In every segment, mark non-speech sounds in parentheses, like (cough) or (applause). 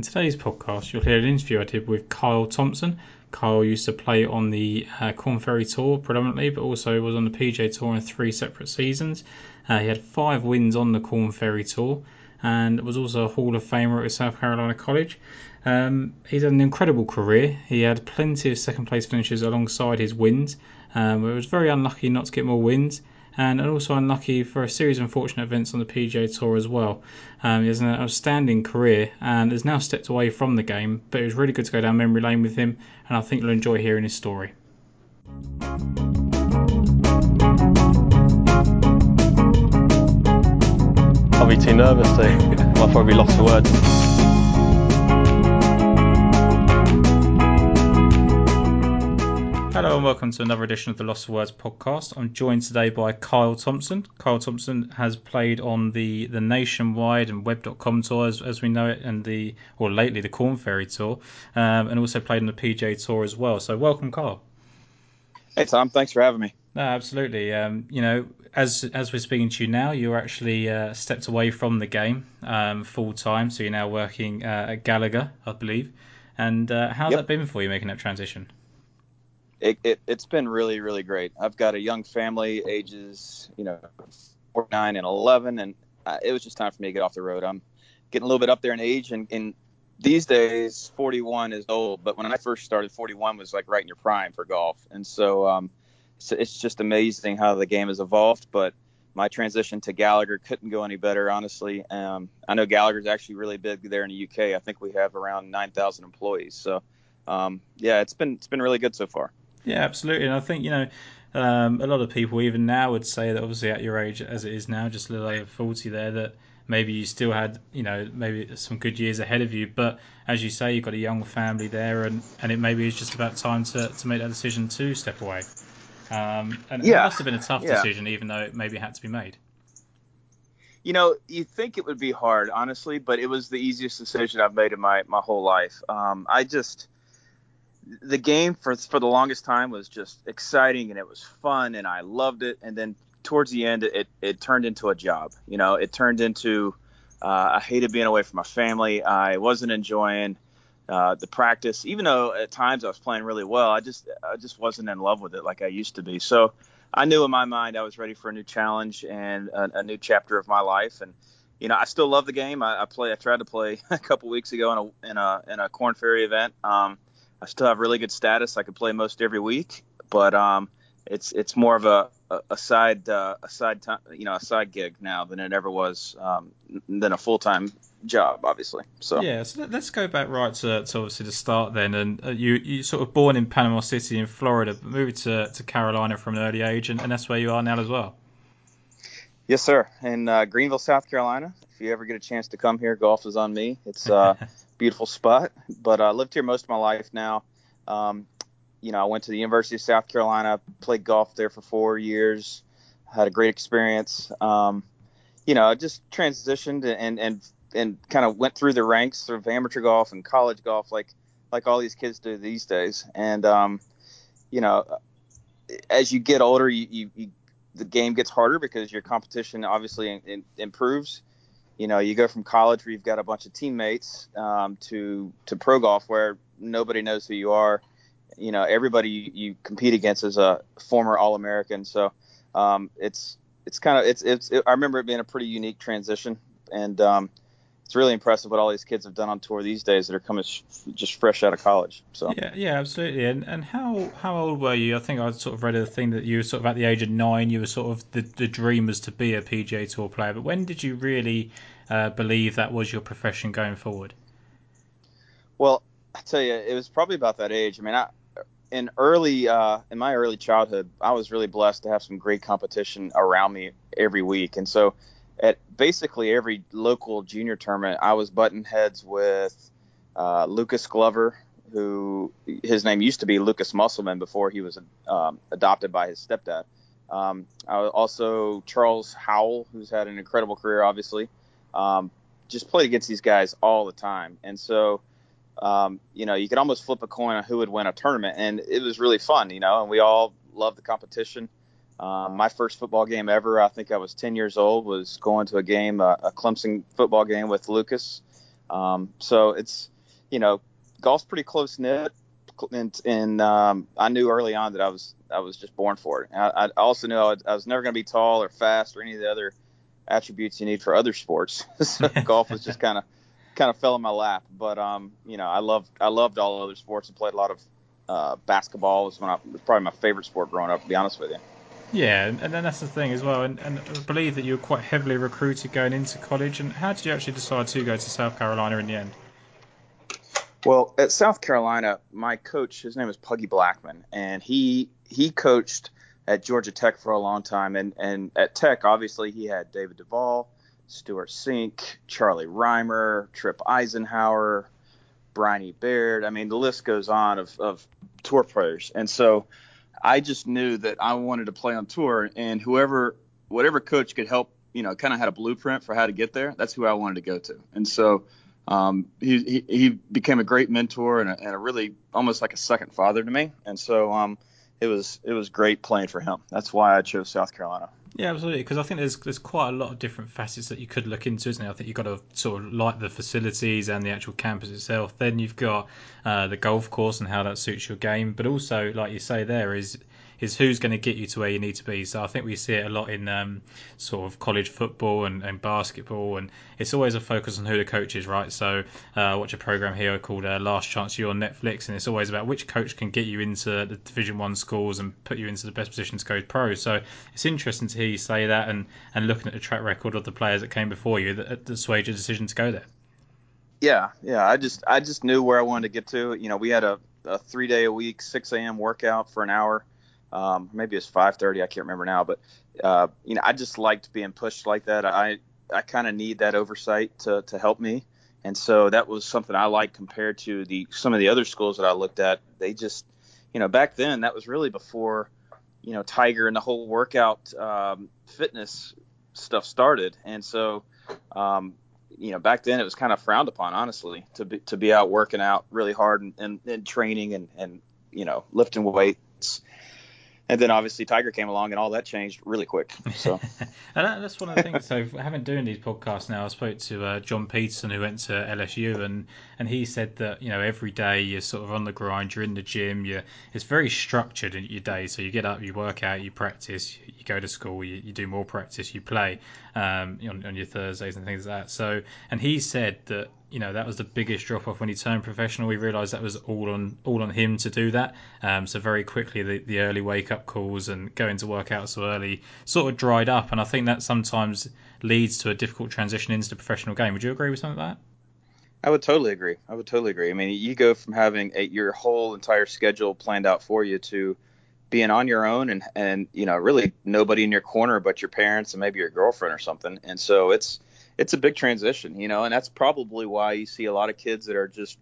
In today's podcast, you'll hear an interview I did with Kyle Thompson. Kyle used to play on the uh, Korn Ferry Tour predominantly, but also was on the PGA Tour in three separate seasons. Uh, he had five wins on the Korn Ferry Tour and was also a Hall of Famer at South Carolina College. Um, he's had an incredible career. He had plenty of second place finishes alongside his wins. Um, it was very unlucky not to get more wins and also unlucky for a series of unfortunate events on the PGA Tour as well. Um, he has an outstanding career and has now stepped away from the game, but it was really good to go down memory lane with him, and I think you'll enjoy hearing his story. I'll be too nervous to. (laughs) I'll probably be lost for words. Hello and welcome to another edition of the Lost of Words podcast. I'm joined today by Kyle Thompson. Kyle Thompson has played on the, the nationwide and web.com tour as, as we know it, and the or lately the Korn Ferry tour, um, and also played on the PGA tour as well. So welcome, Kyle. Hey Tom, thanks for having me. No, absolutely. Um, you know, as as we're speaking to you now, you're actually uh, stepped away from the game um, full time, so you're now working uh, at Gallagher, I believe. And uh, how's yep. that been for you making that transition? It, it, has been really, really great. I've got a young family, ages, you know, four, nine, and 11, and uh, it was just time for me to get off the road. I'm getting a little bit up there in age, and, and these days, 41 is old, but when I first started, 41 was like right in your prime for golf. And so, um, so it's just amazing how the game has evolved, but my transition to Gallagher couldn't go any better, honestly. Um, I know Gallagher's actually really big there in the UK. I think we have around 9,000 employees. So, um, yeah, it's been it's been really good so far. Yeah, absolutely. And I think, you know, um, a lot of people even now would say that obviously at your age as it is now, just a little over 40 there, that maybe you still had, you know, maybe some good years ahead of you. But as you say, you've got a young family there and, and it maybe is just about time to, to make that decision to step away. Um, and yeah. it must have been a tough yeah. decision, even though it maybe had to be made. You know, you think it would be hard, honestly, but it was the easiest decision I've made in my, my whole life. Um, I just – the game for for the longest time was just exciting and it was fun and I loved it. And then towards the end, it it turned into a job. You know, it turned into uh, I hated being away from my family. I wasn't enjoying uh, the practice, even though at times I was playing really well. I just I just wasn't in love with it like I used to be. So I knew in my mind I was ready for a new challenge and a, a new chapter of my life. And you know, I still love the game. I, I play. I tried to play (laughs) a couple weeks ago in a in a in a Korn Ferry event. Um, I still have really good status. I can play most every week, but um, it's it's more of a a side uh, a side time you know a side gig now than it ever was um, than a full time job, obviously. So yeah, so let's go back right to, to obviously the start then. And uh, you you sort of born in Panama City in Florida, but moved to, to Carolina from an early age, and, and that's where you are now as well. Yes, sir. In uh, Greenville, South Carolina. If you ever get a chance to come here, golf is on me. It's uh, (laughs) beautiful spot. But I lived here most of my life now. Um, you know, I went to the University of South Carolina, played golf there for four years, had a great experience. Um, you know, I just transitioned and and and kind of went through the ranks of amateur golf and college golf, like like all these kids do these days. And um, you know, as you get older, you, you, you the game gets harder because your competition obviously in, in, improves you know, you go from college where you've got a bunch of teammates um, to to pro golf where nobody knows who you are. You know, everybody you, you compete against is a former All American. So um, it's it's kind of it's it's. It, I remember it being a pretty unique transition, and um, it's really impressive what all these kids have done on tour these days that are coming sh- just fresh out of college. So yeah, yeah, absolutely. And and how how old were you? I think I sort of read a thing that you were sort of at the age of nine. You were sort of the the dream was to be a PGA Tour player. But when did you really uh, believe that was your profession going forward? Well, I tell you, it was probably about that age. I mean, I in early uh, in my early childhood, I was really blessed to have some great competition around me every week, and so at basically every local junior tournament, I was button heads with uh, Lucas Glover, who his name used to be Lucas Musselman before he was um, adopted by his stepdad. Um, also Charles Howell, who's had an incredible career, obviously. Um, just played against these guys all the time, and so um, you know you could almost flip a coin on who would win a tournament, and it was really fun, you know. And we all loved the competition. Um, my first football game ever, I think I was 10 years old, was going to a game, uh, a Clemson football game with Lucas. Um, so it's you know golf's pretty close knit, and, and um, I knew early on that I was I was just born for it. I, I also knew I, I was never going to be tall or fast or any of the other attributes you need for other sports. (laughs) so (laughs) golf was just kind of kind of fell in my lap. But um, you know, I loved I loved all other sports and played a lot of uh, basketball. Was when I, was probably my favorite sport growing up. To be honest with you. Yeah, and then that's the thing as well. And, and I believe that you were quite heavily recruited going into college. And how did you actually decide to go to South Carolina in the end? Well, at South Carolina, my coach, his name is Puggy Blackman, and he he coached at Georgia Tech for a long time. And and at Tech, obviously, he had David Duval, Stewart Cink, Charlie Rymer, Tripp Isenhour, Briny Baird. I mean, the list goes on of, of tour players. And so I just knew that I wanted to play on tour, and whoever, whatever coach could help, you know, kind of had a blueprint for how to get there. That's who I wanted to go to. And so um, he, he, he became a great mentor and a, and a, really almost like a second father to me. And so um, it was it was great playing for him. That's why I chose South Carolina. Yeah, absolutely. Because I think there's there's quite a lot of different facets that you could look into, isn't there? I think you've got to sort of like the facilities and the actual campus itself. Then you've got uh, the golf course and how that suits your game. But also, like you say, there is is who's going to get you to where you need to be. So I think we see it a lot in um, sort of college football and, and, basketball, and it's always a focus on who the coach is, right? So uh, watch a program here called uh, Last Chance U on Netflix, and it's always about which coach can get you into the Division One schools and put you into the best position to go pro. So it's interesting to hear you say that, and and looking at the track record of the players that came before you that, that swayed your decision to go there. Yeah, yeah. I just I just knew where I wanted to get to. You know, we had a, a three day a week, 6 a.m. workout for an hour um, maybe it's 5:30. I can't remember now, but uh, you know, I just liked being pushed like that. I I kind of need that oversight to to help me, and so that was something I liked compared to the some of the other schools that I looked at. They just, you know, back then that was really before, you know, Tiger and the whole workout um, fitness stuff started, and so. Um, you know, back then it was kind of frowned upon, honestly, to be to be out working out really hard and, and, and training and, and you know lifting weights and then obviously Tiger came along, and all that changed really quick. So, (laughs) and that's one of the things. So, having doing these podcasts now, I spoke to uh, John Peterson, who went to LSU, and and he said that you know every day you're sort of on the grind, you're in the gym, you it's very structured in your day. So you get up, you work out, you practice, you go to school, you, you do more practice, you play um, on, on your Thursdays and things like that. So, and he said that you know that was the biggest drop off when he turned professional. We realised that was all on all on him to do that. Um, so very quickly the, the early wake up calls and going to work out so early sort of dried up, and I think that sometimes leads to a difficult transition into the professional game. Would you agree with something like that? I would totally agree. I would totally agree. I mean, you go from having a, your whole entire schedule planned out for you to being on your own and and you know really nobody in your corner but your parents and maybe your girlfriend or something. And so it's it's a big transition, you know, and that's probably why you see a lot of kids that are just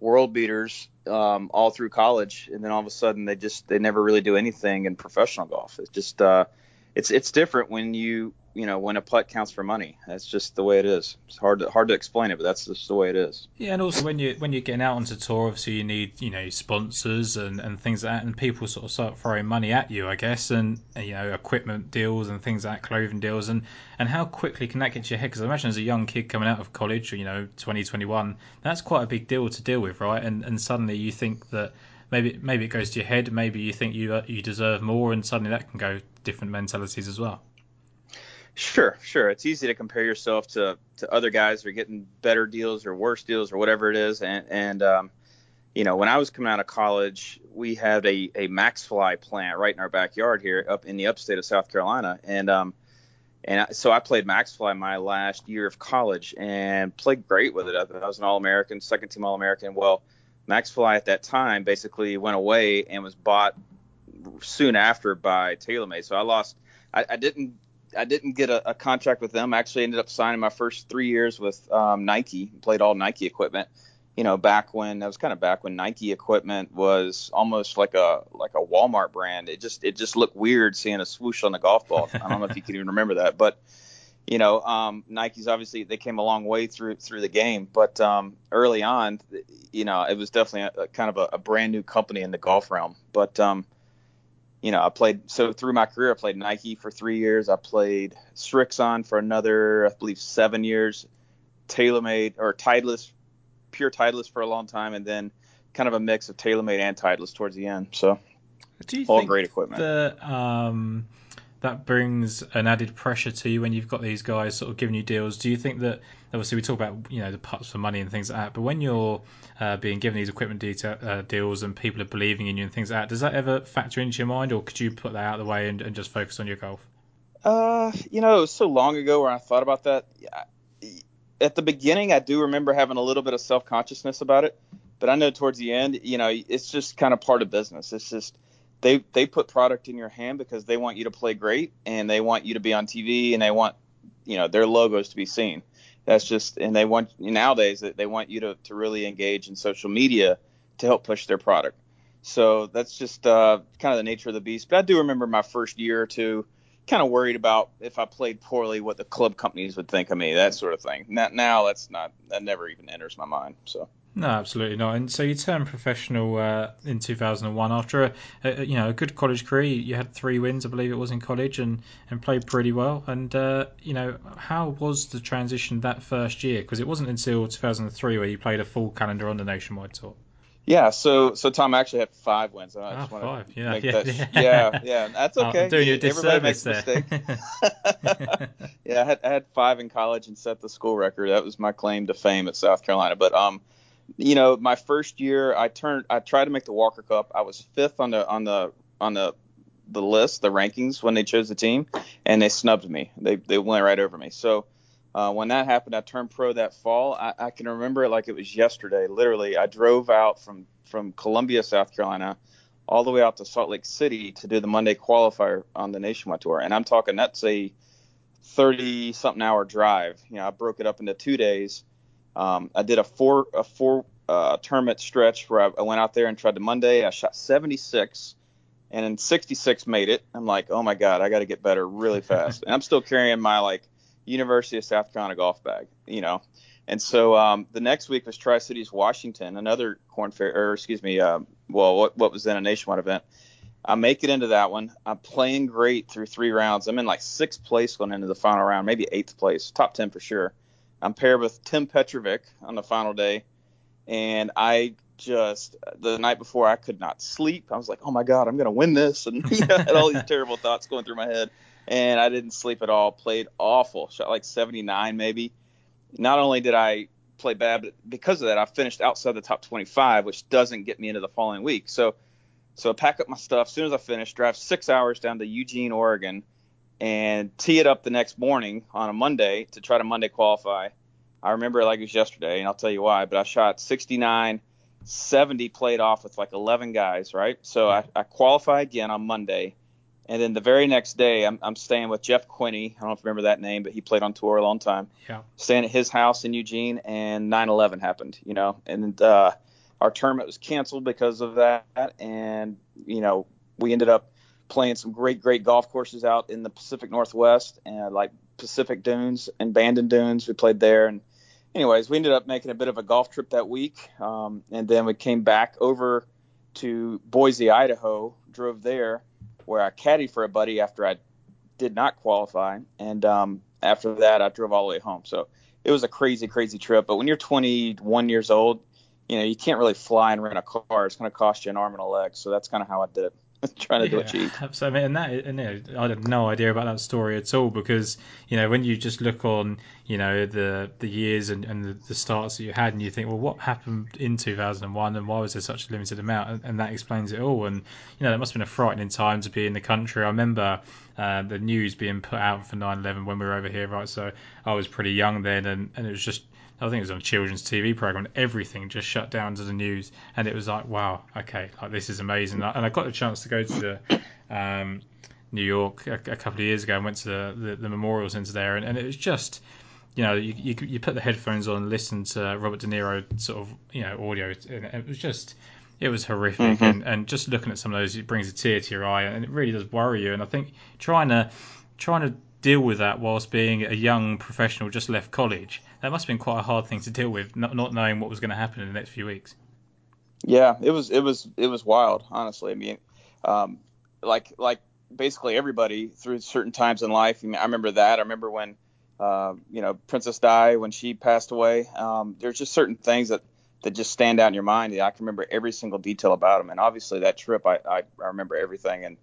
world beaters um, all through college, and then all of a sudden they just they never really do anything in professional golf. It's just uh, it's it's different when you you know when a putt counts for money. That's just the way it is. It's hard to hard to explain it, but that's just the way it is. Yeah, and also when you when you're getting out onto tour, obviously you need you know sponsors and, and things like that, and people sort of start throwing money at you, I guess, and you know equipment deals and things like clothing deals, and and how quickly can that get to your head? Because I imagine as a young kid coming out of college, you know, 2021, that's quite a big deal to deal with, right? And and suddenly you think that maybe maybe it goes to your head, maybe you think you uh, you deserve more, and suddenly that can go different mentalities as well. Sure, sure. It's easy to compare yourself to to other guys who are getting better deals or worse deals or whatever it is. And and um, you know, when I was coming out of college, we had a a MaxFli plant right in our backyard here, up in the upstate of South Carolina, and um, and so I played MaxFli my last year of college and played great with it. I, was an All American, second team All American. Well, MaxFli at that time basically went away and was bought soon after by TaylorMade. So I lost. I, I didn't I didn't get a, a, contract with them. I actually ended up signing my first three years with um, Nike. Played all Nike equipment. You know, back when that was kind of back when Nike equipment was almost like a like a Walmart brand. It just it just looked weird seeing a swoosh on the golf ball. I don't know if you can even remember that, but you know, um, Nike's obviously they came a long way through through the game, but um, early on, you know, it was definitely a, a kind of a, a, brand new company in the golf realm. But um, you know, I played so through my career, I played Nike for three years. I played Srixon for another, I believe, seven years. TaylorMade or Titleist, pure Titleist for a long time, and then kind of a mix of TaylorMade and Titleist towards the end. So all great equipment. that um, that brings an added pressure to you when you've got these guys sort of giving you deals? Do you think that obviously we talk about you know the putts for money and things like that, but when you're uh, being given these equipment uh, deals and people are believing in you and things like that, does that ever factor into your mind, or could you put that out of the way and, and just focus on your golf? Uh, you know, it was so long ago where I thought about that. At the beginning, I do remember having a little bit of self consciousness about it, but I know towards the end, you know, it's just kind of part of business. It's just they they put product in your hand because they want you to play great and they want you to be on TV and they want you know their logos to be seen. That's just and they want nowadays they want you to to really engage in social media to help push their product. So that's just uh, kind of the nature of the beast. But I do remember my first year or two kind of worried about if I played poorly, what the club companies would think of me, that sort of thing. Now, now that's not that never even enters my mind. So. No, absolutely not. And so you turned professional uh, in 2001 after a, a, you know a good college career. You had three wins, I believe it was in college, and, and played pretty well. And uh, you know how was the transition that first year? Because it wasn't until 2003 where you played a full calendar on the nationwide tour. Yeah, so so Tom actually had five wins. I just oh, five. Yeah, yeah, that, yeah, yeah, That's (laughs) okay. I'm doing you a disservice there. (laughs) (laughs) yeah, I had, I had five in college and set the school record. That was my claim to fame at South Carolina. But um, you know, my first year, I turned, I tried to make the Walker Cup. I was fifth on the on the on the the list, the rankings when they chose the team, and they snubbed me. They they went right over me. So uh, when that happened, I turned pro that fall. I, I can remember it like it was yesterday. Literally, I drove out from from Columbia, South Carolina, all the way out to Salt Lake City to do the Monday qualifier on the Nationwide Tour. And I'm talking that's a 30 something hour drive. You know, I broke it up into two days um, I did a four a four uh, tournament stretch where I, I, went out there and tried to Monday. I shot 76, and in 66 made it. I'm like, oh my god, I got to get better really fast. and I'm still carrying my like University of South Carolina golf bag, you know. And so um, the next week was Tri Cities Washington, another Korn Ferry, or excuse me, uh, well, what, what was then a nationwide event. I make it into that one. I'm playing great through three rounds. I'm in like sixth place going into the final round, maybe eighth place, top ten for sure. I'm paired with Tim Petrovic on the final day, and I just the night before I could not sleep. I was like, oh my god, I'm gonna win this, and (laughs) I had all these terrible thoughts going through my head, and I didn't sleep at all. Played awful, shot like 79 maybe. Not only did I play bad, but because of that, I finished outside the top 25, which doesn't get me into the following week. So, so I pack up my stuff as soon as I finish, drive six hours down to Eugene, Oregon and tee it up the next morning on a Monday to try to Monday qualify. I remember it like it was yesterday, and I'll tell you why. But I shot 69, 70 played off with like 11 guys, right? So I, I qualify again on Monday. And then the very next day, I'm, I'm staying with Jeff Quinney. I don't know if you remember that name, but he played on tour a long time. Yeah. Staying at his house in Eugene, and 9/11 happened. You know, and uh, our tournament was canceled because of that. And you know, we ended up playing some great, great golf courses out in the Pacific Northwest and like Pacific Dunes and Bandon Dunes. We played there, and anyways, we ended up making a bit of a golf trip that week, um, and then we came back over to Boise, Idaho, drove there, where I caddied for a buddy after I did not qualify, and um, after that, I drove all the way home. So it was a crazy, crazy trip. But when you're 21 years old, you know you can't really fly and rent a car. It's going to cost you an arm and a leg. So that's kind of how I did it. (laughs) trying to yeah, do it cheap. Absolutely, and that, and, you know, I had no idea about that story at all because you know when you just look on, you know, the the years and, and the, the starts that you had, and you think, well, what happened in 2001, and why was there such a limited amount, and, and that explains it all. And you know, it must have been a frightening time to be in the country. I remember uh, the news being put out for 9/11 when we were over here, right? So I was pretty young then, and, and it was just I think it was on a children's TV program. Everything just shut down to the news, and it was like, wow, okay, like this is amazing. And I got the chance to go to um, New York a, a, couple of years ago and went to the, the, the Memorial Center there, and, and, it was just, you know, you, you, you put the headphones on and listen to Robert De Niro sort of, you know, audio, and it was just. It was horrific, mm-hmm. and, and just looking at some of those, it brings a tear to your eye, and it really does worry you. And I think trying to trying to deal with that whilst being a young professional just left college. That must have been quite a hard thing to deal with, not, not knowing what was going to happen in the next few weeks. Yeah, it was it was it was wild, honestly. I mean, um, like like basically everybody through certain times in life. I, mean, I remember that. I remember when uh, you know, Princess Di when she passed away. Um, there's just certain things that that just stand out in your mind. I can remember every single detail about them, and obviously that trip, I I, I remember everything, and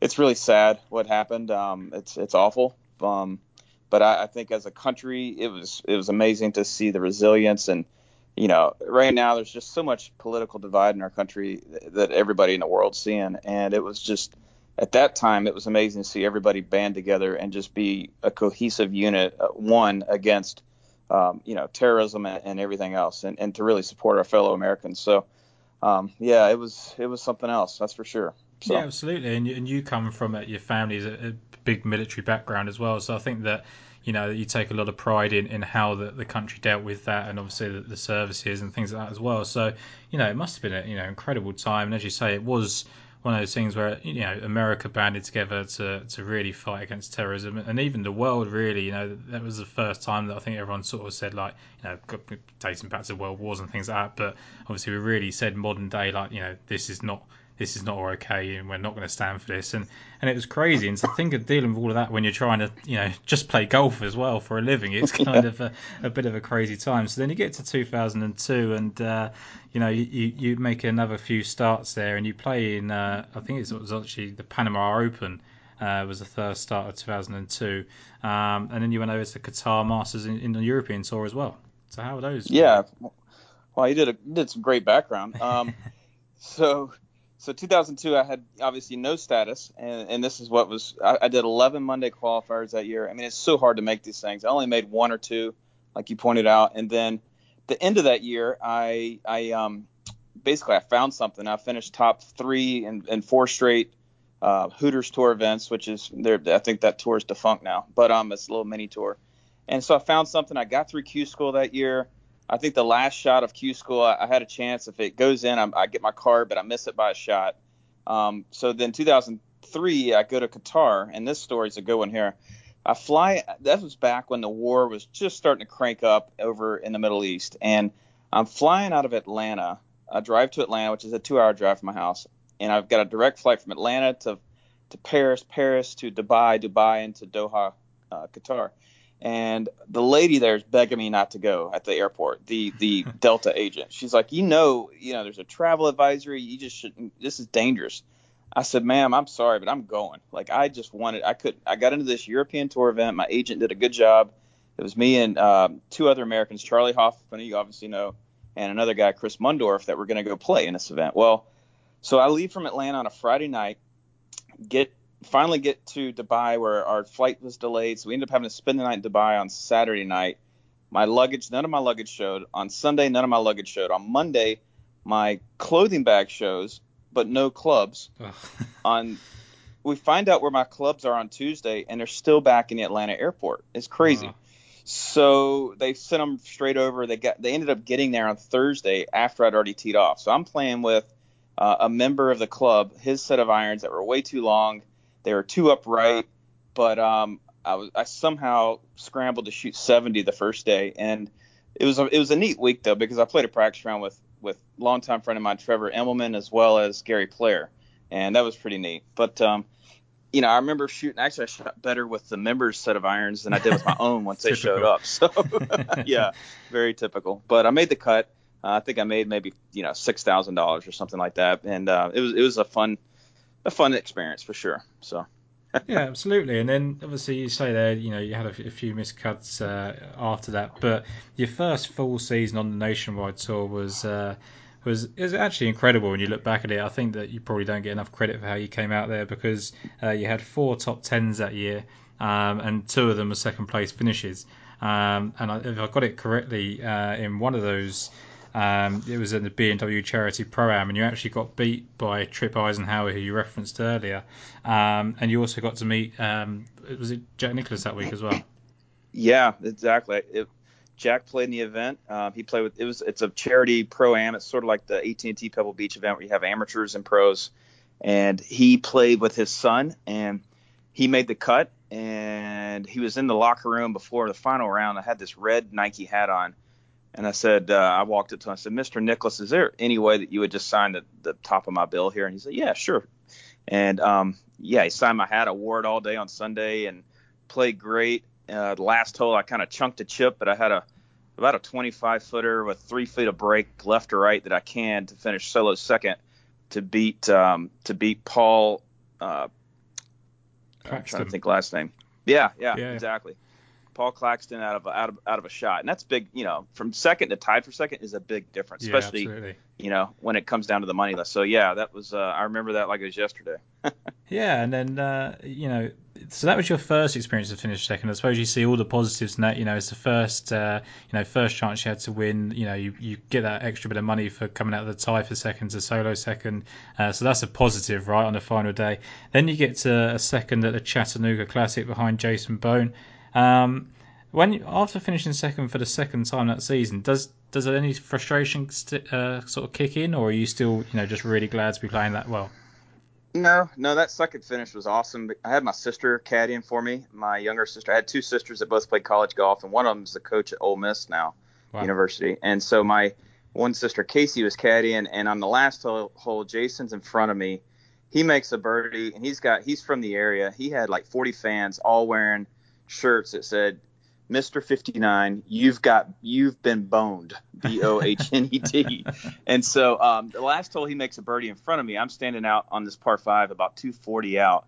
it's really sad what happened. Um, it's it's awful. Um, but I, I think as a country, it was it was amazing to see the resilience and you know, right now there's just so much political divide in our country that everybody in the world's seeing, and it was just at that time it was amazing to see everybody band together and just be a cohesive unit, uh, one against um, you know terrorism and, and, everything else, and, and to really support our fellow Americans. So um, yeah, it was it was something else, that's for sure. So. Yeah, absolutely, and you, and you come from a, your family's a, a big military background as well, so I think that you know you take a lot of pride in, in how the, the country dealt with that and obviously the, the services and things like that as well so you know it must have been a you know incredible time and as you say it was one of those things where you know America banded together to to really fight against terrorism, and even the world really. You know that was the first time that I think everyone sort of said like you know dating back to world wars and things like that. But obviously we really said modern day like you know this is not this is not okay and we're not going to stand for this. And and it was crazy. And to think of dealing with all of that when you're trying to you know just play golf as well for a living. It's (laughs) kind of a, a bit of a crazy time. So then you get to 2002 and uh, you know you, you make another few starts there and you play in uh, I think it was actually the Panama Open uh, was the first start of 2002 um, and then you went over to the Qatar Masters in, in, the European Tour as well. So how are those? Yeah. Well you did a, did some great background. Um, (laughs) so so 2002, I had obviously no status, and, and this is what was I, I, did 11 Monday qualifiers that year. I mean, it's so hard to make these things. I only made one or two, like you pointed out, and then the end of that year, I I um basically I found something. I finished top three and, in four straight uh, Hooters Tour events, which is there. I think that tour is defunct now, but um, it's a little mini tour. And so I found something. I got through Q school that year. I think the last shot of Q school, I, I had a chance. If it goes in, I'm, i get my card, but I miss it by a shot. Um, so then 2003, I go to Qatar, and this story's a good one here. I fly. That was back when the war was just starting to crank up over in the Middle East, and I'm flying out of Atlanta. I drive to Atlanta, which is a two-hour drive from my house, and I've got a direct flight from Atlanta to to Paris, Paris to Dubai, Dubai into Doha, uh, Qatar and the lady there is begging me not to go at the airport. The the (laughs) Delta agent, she's like, you know, you know, there's a travel advisory. You just shouldn't. This is dangerous. I said, ma'am, I'm sorry, but I'm going. Like I just wanted, I could, I got into this European tour event. My agent did a good job. It was me and um, two other Americans, Charley Hoffman, you obviously know, and another guy, Chris Mundorf, that were going to go play in this event. Well, so I leave from Atlanta on a Friday night, get finally get to Dubai where our flight was delayed. So we ended up having to spend the night in Dubai on Saturday night. My luggage, none of my luggage showed. On Sunday, none of my luggage showed. On Monday, my clothing bag shows, but no clubs. on we find out where my clubs are on Tuesday, and they're still back in the Atlanta airport. It's crazy. So they sent them straight over. They got they ended up getting there on Thursday after I'd already teed off. So I'm playing with uh, a member of the club, his set of irons that were way too long they were too upright, but um, I was I somehow scrambled to shoot 70 the first day, and it was a, it was a neat week though because I played a practice round with with longtime friend of mine Trevor Immelman as well as Gary Player, and that was pretty neat. But um, you know, I remember shooting. Actually, I shot better with the members' set of irons than I did with my own once they showed up. So, (laughs) yeah, very typical. But I made the cut. Uh, I think I made maybe you know six thousand dollars or something like that, and uh, it was it was a fun a fun experience for sure. So. (laughs) yeah, absolutely. And then obviously you say there, you know, you had a, few miscuts uh, after that, but your first full season on the nationwide tour was uh, was is actually incredible when you look back at it. I think that you probably don't get enough credit for how you came out there because uh, you had four top tens that year, um, and two of them were second place finishes. Um, and I, if I got it correctly, uh, in one of those um, it was in the BMW Charity Pro Am, and you actually got beat by Trip Eisenhower, who you referenced earlier. Um, and you also got to meet, um, was it Jack Nicklaus that week as well? Yeah, exactly. It, Jack played in the event. Um, he played with it was it's a charity pro am. It's sort of like the AT&T Pebble Beach event where you have amateurs and pros. And he played with his son, and he made the cut. And he was in the locker room before the final round. I had this red Nike hat on and I said, uh, I walked up to him. I said, Mr. Nicklaus, is there any way that you would just sign the, the top of my bill here? And he said, Yeah, sure. And um, yeah, he signed my hat. I wore it all day on Sunday and played great. Uh, the last hole, I kind of chunked a chip, but I had a about a 25 footer with three feet of break left or right that I can to finish solo second to beat um, to beat Paul. Uh, I'm trying to think last name. Yeah, yeah, yeah, exactly. Paul Claxton out of out of out of a shot, and that's big. You know, from second to tied for second is a big difference, yeah, especially absolutely. you know when it comes down to the money list. So yeah, that was uh, I remember that like it was yesterday. (laughs) yeah, and then uh, you know, so that was your first experience to finish second. I suppose you see all the positives in that. You know, it's the first uh, you know first chance you had to win. You know, you, you get that extra bit of money for coming out of the tie for second to solo second. Uh, so that's a positive, right, on the final day. Then you get to a second at the Chattanooga Classic behind Jason Bohn. Um, when after finishing second for the second time that season, does does any frustration st- uh, sort of kick in, or are you still you know just really glad to be playing that well? No, no, that second finish was awesome. I had my sister caddying for me. My younger sister. I had two sisters that both played college golf, and one of them is the coach at Ole Miss now, wow. University. And so my one sister Casey was caddying, and on the last hole, hole, Jason's in front of me. He makes a birdie, and he's got he's from the area. He had like 40 fans all wearing shirts that said Mr. 59, you've got you've been boned, B O H N E T. (laughs) and so um, the last hole he makes a birdie in front of me. I'm standing out on this par five, about 240 out,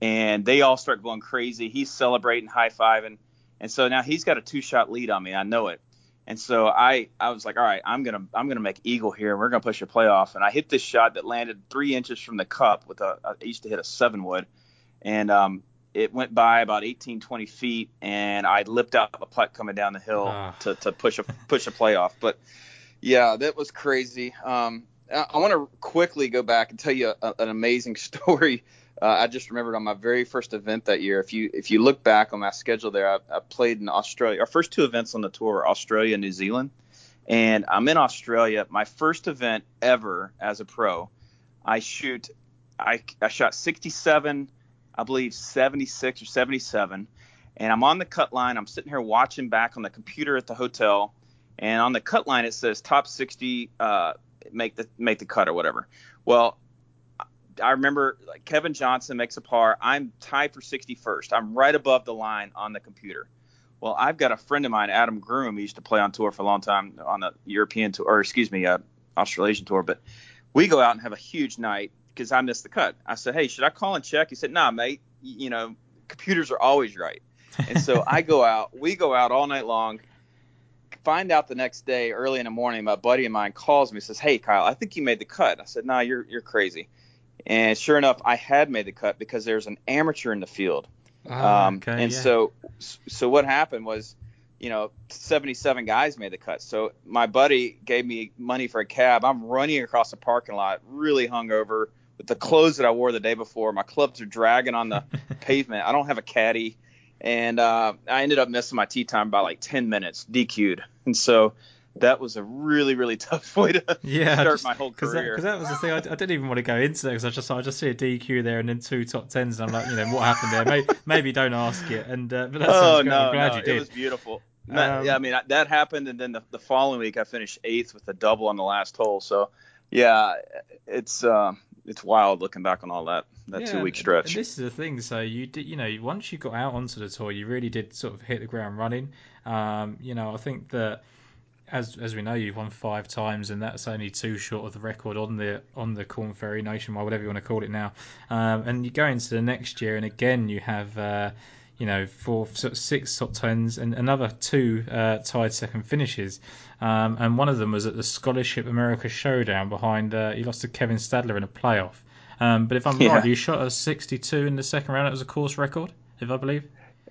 and they all start going crazy. He's celebrating, high fiving, and so now he's got a two shot lead on me. I know it. And so I, I was like, all right, I'm gonna I'm gonna make eagle here, and we're gonna push a playoff. And I hit this shot that landed three inches from the cup with a I used to hit a seven wood, and um, it went by about 18, 20 feet, and I lipped out a putt coming down the hill ah. to, to push a push a playoff. But yeah, that was crazy. Um, I, I want to quickly go back and tell you a, an amazing (laughs) story. Uh, I just remembered on my very first event that year. If you if you look back on my schedule there, I, I played in Australia. Our first two events on the tour were Australia and New Zealand, and I'm in Australia. My first event ever as a pro. I shoot. I, I shot 67 I believe 76 or 77, and I'm on the cut line. I'm sitting here watching back on the computer at the hotel, and on the cut line it says top 60 uh, make the make the cut or whatever. Well, I remember like Kevin Johnson makes a par. I'm tied for 61st. I'm right above the line on the computer. Well, I've got a friend of mine, Adam Groom. He used to play on tour for a long time on the European tour, or excuse me, uh, Australasian tour. But we go out and have a huge night because I missed the cut. I said, "Hey, should I call and check?" He said, "Nah, mate. You know, computers are always right." And so I go out. We go out all night long. Find out the next day, early in the morning, my buddy of mine calls me. Says, "Hey, Kyle, I think you made the cut." I said, "Nah, you're you're crazy." And sure enough, I had made the cut because there's an amateur in the field. Oh, um, okay, and yeah. so, so what happened was, you know, 77 guys made the cut. So my buddy gave me money for a cab. I'm running across the parking lot, really hungover with the clothes that I wore the day before. My clubs are dragging on the (laughs) pavement. I don't have a caddy, and uh, I ended up missing my tee time by like 10 minutes, DQ'd. And so that was a really really (laughs) tough way to yeah, start just, my whole career. Because that, that, was the thing. I, I, didn't even want to go into that because I just I just see a DQ there and then two top tens and I'm like, you know, what happened there? Maybe, (laughs) maybe don't ask it. And uh, but that's oh no, I'm glad no, you did. It was beautiful. Um, yeah, I mean that happened, and then the, the following week I finished eighth with a double on the last hole. So yeah, it's uh, it's wild looking back on all that that yeah, two week stretch. And this is the thing. So you did, you know, once you got out onto the tour, you really did sort of hit the ground running. Um, you know, I think that as as we know, you've won five times, and that's only two short of the record on the on the Korn Ferry Nationwide, whatever you want to call it now. Um, and you go into the next year, and again you have. Uh, you know, for sort of six top tens and another two uh, tied second finishes. Um, and one of them was at the Scholarship America Showdown behind, uh, he lost to Kevin Stadler in a playoff. Um, but if I'm yeah. right, you shot a 62 in the second round. It was a course record, if I believe.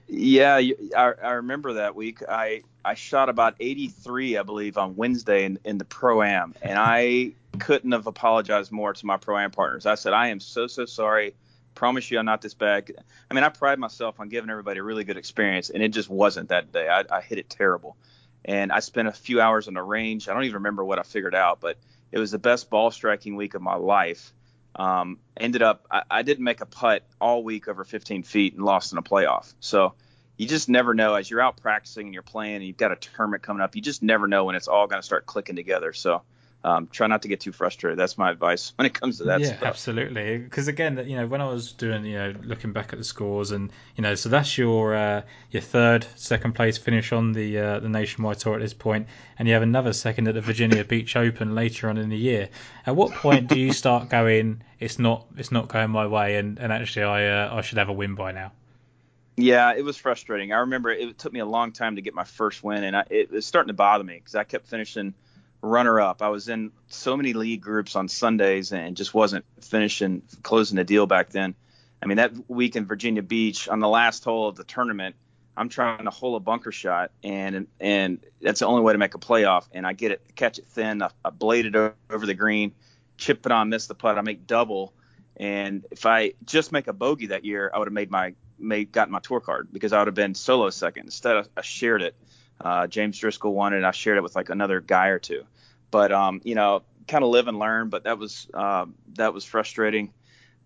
Yeah, I, I remember that week. I I shot about 83, I believe, on Wednesday in, in the pro am, and I couldn't have apologized more to my pro am partners. I said, I am so so sorry promise you I'm not this bad. I mean, I pride myself on giving everybody a really good experience, and it just wasn't that day. I, I hit it terrible. And I spent a few hours on the range. I don't even remember what I figured out, but it was the best ball striking week of my life. Um, ended up, I, I didn't make a putt all week over 15 feet and lost in a playoff. So you just never know as you're out practicing and you're playing and you've got a tournament coming up. You just never know when it's all going to start clicking together. So um, try not to get too frustrated. That's my advice (laughs) when it comes to that yeah, stuff. absolutely. Because again, you know, when I was doing, you know, looking back at the scores, and you know, so that's your uh, your third, second place finish on the uh, the nationwide tour at this point, and you have another second at the Virginia (laughs) Beach Open later on in the year. At what point do you start going? It's not, it's not going my way, and, and actually, I uh, I should have a win by now. Yeah, it was frustrating. I remember it took me a long time to get my first win, and I, it was starting to bother me because I kept finishing runner up. I was in so many league groups on Sundays and just wasn't finishing closing the deal back then. I mean, that week in Virginia Beach on the last hole of the tournament, I'm trying to hole a bunker shot, and and that's the only way to make a playoff. And I get it, catch it thin, I, I blade it over the green, chip it on, miss the putt, I make double. And if I just make a bogey that year, I would have made my made gotten my tour card because I would have been solo second. Instead, I shared it. Uh, James Driscoll won it, and I shared it with like another guy or two. But um, you know, kind of live and learn. But that was uh, that was frustrating.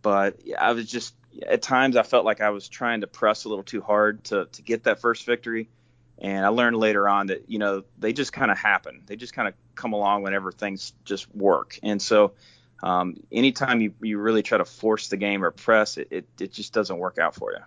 But I was just at times I felt like I was trying to press a little too hard to to get that first victory. And I learned later on that you know they just kind of happen. They just kind of come along whenever things just work. And so um, anytime you, you really try to force the game or press, it, it, it just doesn't work out for you.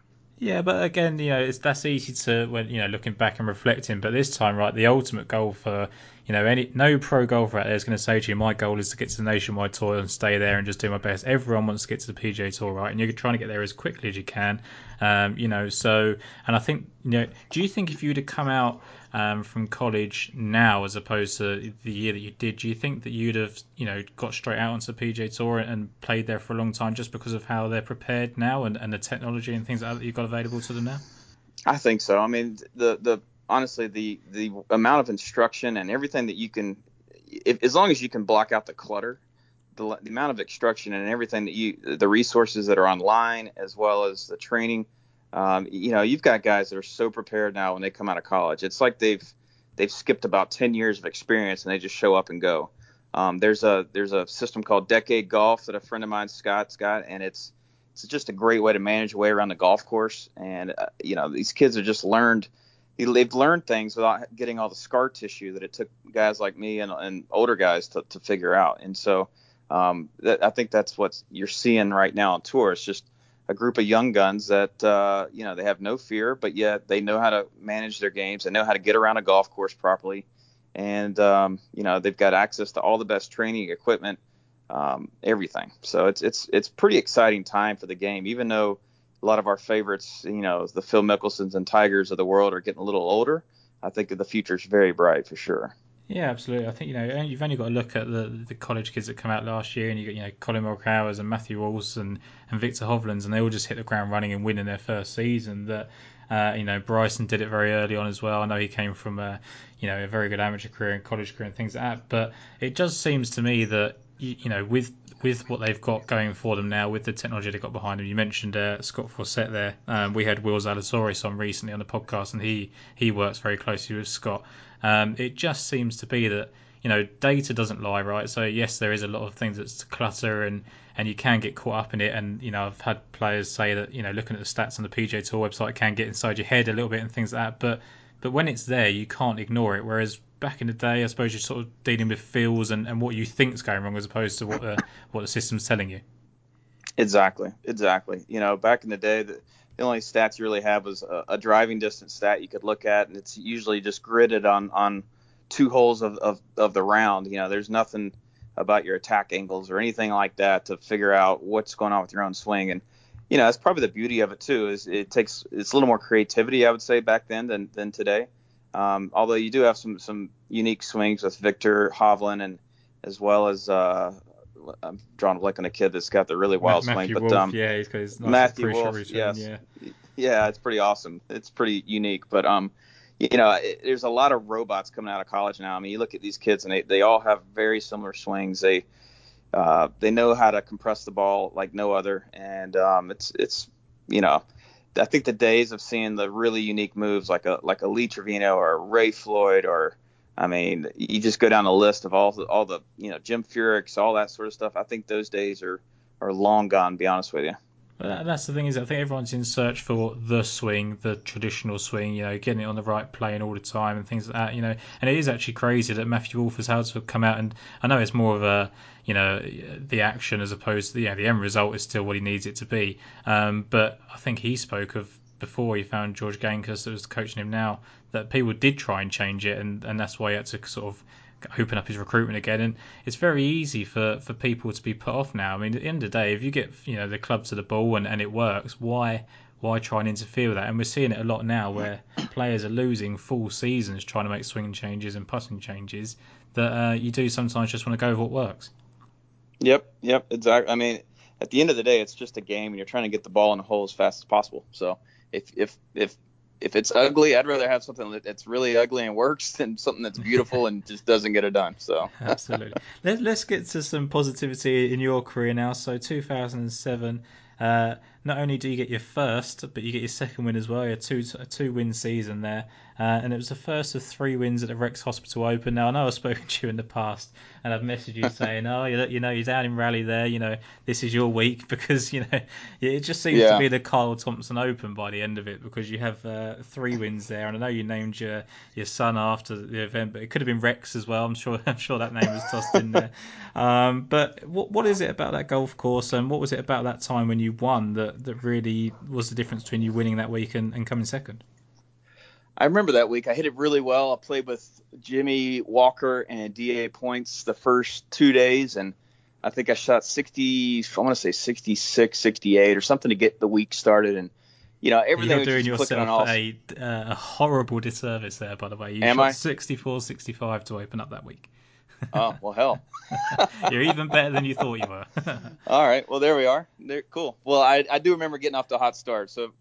Yeah, but again, you know, it's that's easy to when you know looking back and reflecting. But this time, right, the ultimate goal for you know any no pro golfer out there is going to say to you, my goal is to get to the nationwide tour and stay there and just do my best. Everyone wants to get to the PGA Tour, right? And you're trying to get there as quickly as you can. Um, you know, so and I think you know, do you think if you'd have come out um, from college now as opposed to the year that you did, do you think that you'd have, you know, got straight out onto the PGA Tour and played there for a long time just because of how they're prepared now and, and the technology and things that you've got available to them now? I think so. I mean, the the honestly the the amount of instruction and everything that you can, if, as long as you can block out the clutter, the, the amount of instruction and everything that you, the resources that are online as well as the training um, you know, you've got guys that are so prepared now when they come out of college. It's like they've they've skipped about 10 years of experience and they just show up and go. Um, there's a there's a system called Decade Golf that a friend of mine Scott's got, and it's it's just a great way to manage your way around the golf course. And uh, you know, these kids have just learned they've learned things without getting all the scar tissue that it took guys like me and, and older guys to, to figure out. And so um, that, I think that's what you're seeing right now on tour. It's just a group of young guns that uh, you know they have no fear, but yet they know how to manage their games. They know how to get around a golf course properly, and um, you know they've got access to all the best training equipment, um, everything. So it's it's it's pretty exciting time for the game, even though a lot of our favorites, you know, the Phil Mickelsons and Tigers of the world are getting a little older. I think the future is very bright for sure. Yeah, absolutely. I think you know you've only got to look at the the college kids that come out last year, and you got you know Collin Morikawa's and Matthew Wolff and, and Viktor Hovland's, and they all just hit the ground running and winning their first season. That uh, you know Bryson did it very early on as well. I know he came from a you know a very good amateur career and college career and things like that. But it just seems to me that you, you know with with what they've got going for them now, with the technology they've got behind them. You mentioned uh, Scott Fawcett there. Um, we had Will Zalatoris on recently on the podcast, and he he works very closely with Scott. Um, it just seems to be that you know data doesn't lie, right? So yes, there is a lot of things that's clutter and and you can get caught up in it. And you know I've had players say that you know looking at the stats on the PGA Tour website can get inside your head a little bit and things like that. But but when it's there, you can't ignore it. Whereas back in the day, I suppose you're sort of dealing with feels and, and what you think's going wrong as opposed to what the (laughs) what the system's telling you. Exactly, exactly. You know, back in the day, the, the only stats you really have was a, a, driving distance stat you could look at, and it's usually just gridded on on two holes of, of, of the round. You know, there's nothing about your attack angles or anything like that to figure out what's going on with your own swing. And you know, that's probably the beauty of it too. Is it takes it's a little more creativity, I would say, back then than than today. Um, although you do have some some unique swings with Viktor Hovland and as well as uh, I'm drawing a blank on a kid that's got the really wild Matthew swing, but um, yeah, he's got his nice Matthew Wolff, yes, yeah. yeah, it's pretty awesome. It's pretty unique, but um, you know, it, there's a lot of robots coming out of college now. I mean, you look at these kids and they they all have very similar swings. They uh, they know how to compress the ball like no other, and um, it's it's you know. I think the days of seeing the really unique moves like a like a Lee Trevino or Ray Floyd or I mean, you just go down the list of all the all the you know Jim Furyks, all that sort of stuff. I think those days are are long gone. To be honest with you. That's the thing is, I think everyone's in search for the swing, the traditional swing. You know, getting it on the right plane all the time and things like that. You know, and it is actually crazy that Matthew Wolff has had to come out and I know it's more of a you know the action as opposed to yeah the end result is still what he needs it to be. Um, but I think he spoke of before he found George Gankus that was coaching him now that people did try and change it and, and that's why he had to sort of open up his recruitment again. And it's very easy for, for people to be put off now. I mean, at the end of the day, if you get you know the club to the ball and, and it works, why why try and interfere with that? And we're seeing it a lot now where players are losing full seasons trying to make swing changes and putting changes that uh, you do sometimes just want to go with what works. Yep, yep, exactly. I mean, at the end of the day, it's just a game, and you're trying to get the ball in the hole as fast as possible. So if if if if it's ugly, I'd rather have something that's really ugly and works (laughs) than something that's beautiful and just doesn't get it done. So (laughs) absolutely. Let, us get to some positivity in your career now. So 2007, uh, not only do you get your first, but you get your second win as well. You two a two win season there, uh, and it was the first of three wins at the Rex Hospital Open. Now I know I've spoken to you in the past, and I've messaged you saying, "Oh, you, you know, you're down in Raleigh there. You know, this is your week (laughs) because you know it just seems yeah. to be the Kyle Thompson Open by the end of it because you have uh, three wins there, and I know you named your your son after the event, but it could have been Rex as well. I'm sure (laughs) I'm sure that name was tossed in there. (laughs) Um, but what what is it about that golf course, and what was it about that time when you won that that, that really was the difference between you winning that week and, and coming second? I remember that week. I hit it really well. I played with Jimmy Walker and DA Points the first two days, and I think I shot 60, I want to say 66, 68 or something to get the week started. And, you know, everything You're doing yourself a, uh, a horrible disservice there, by the way. You Am shot I? 64, 65 to open up that week. Oh well, hell. (laughs) You're even better than you thought you were. (laughs) All right, well there we are. They're cool. Well, I I do remember getting off to a hot start, so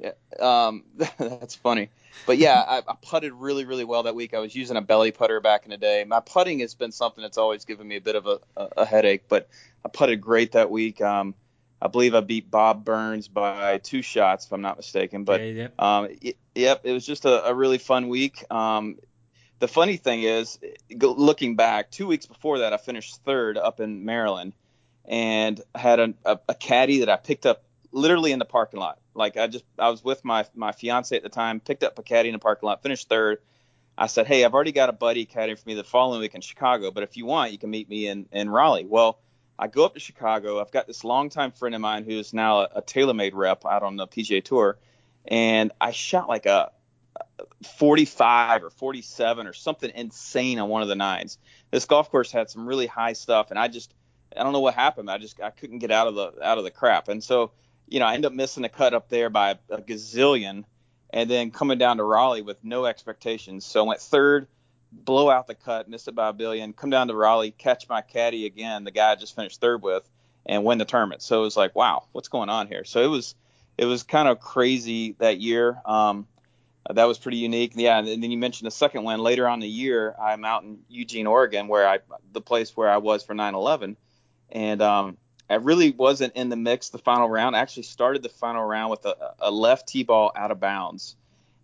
yeah, um, (laughs) that's funny. But yeah, I, I putted really really well that week. I was using a belly putter back in the day. My putting has been something that's always given me a bit of a, a, a headache, but I putted great that week. Um, I believe I beat Bob Burns by two shots, if I'm not mistaken. But yeah, yep. Um, it, yep, it was just a, a really fun week. Um, the funny thing is, looking back, two weeks before that, I finished third up in Maryland, and had a, a, a caddy that I picked up literally in the parking lot. Like I just, I was with my my fiance at the time, picked up a caddy in the parking lot, finished third. I said, hey, I've already got a buddy caddy for me the following week in Chicago, but if you want, you can meet me in in Raleigh. Well, I go up to Chicago. I've got this longtime friend of mine who's now a, a TaylorMade rep out on the PGA Tour, and I shot like a 45 or 47 or something insane on one of the nines. This golf course had some really high stuff, and I just I don't know what happened. I just I couldn't get out of the out of the crap, and so you know I end up missing the cut up there by a, gazillion, and then coming down to Raleigh with no expectations. So I went third, blow out the cut, miss it by a billion, come down to Raleigh, catch my caddy again, the guy I just finished third with, and win the tournament. So it was like, wow, what's going on here? So it was it was kind of crazy that year. Um, uh, that was pretty unique. Yeah, and then you mentioned the second one later on in the year. I'm out in Eugene, Oregon, where I the place where I was for 9/11, and um, I really wasn't in the mix the final round. I actually started the final round with a, a left tee ball out of bounds,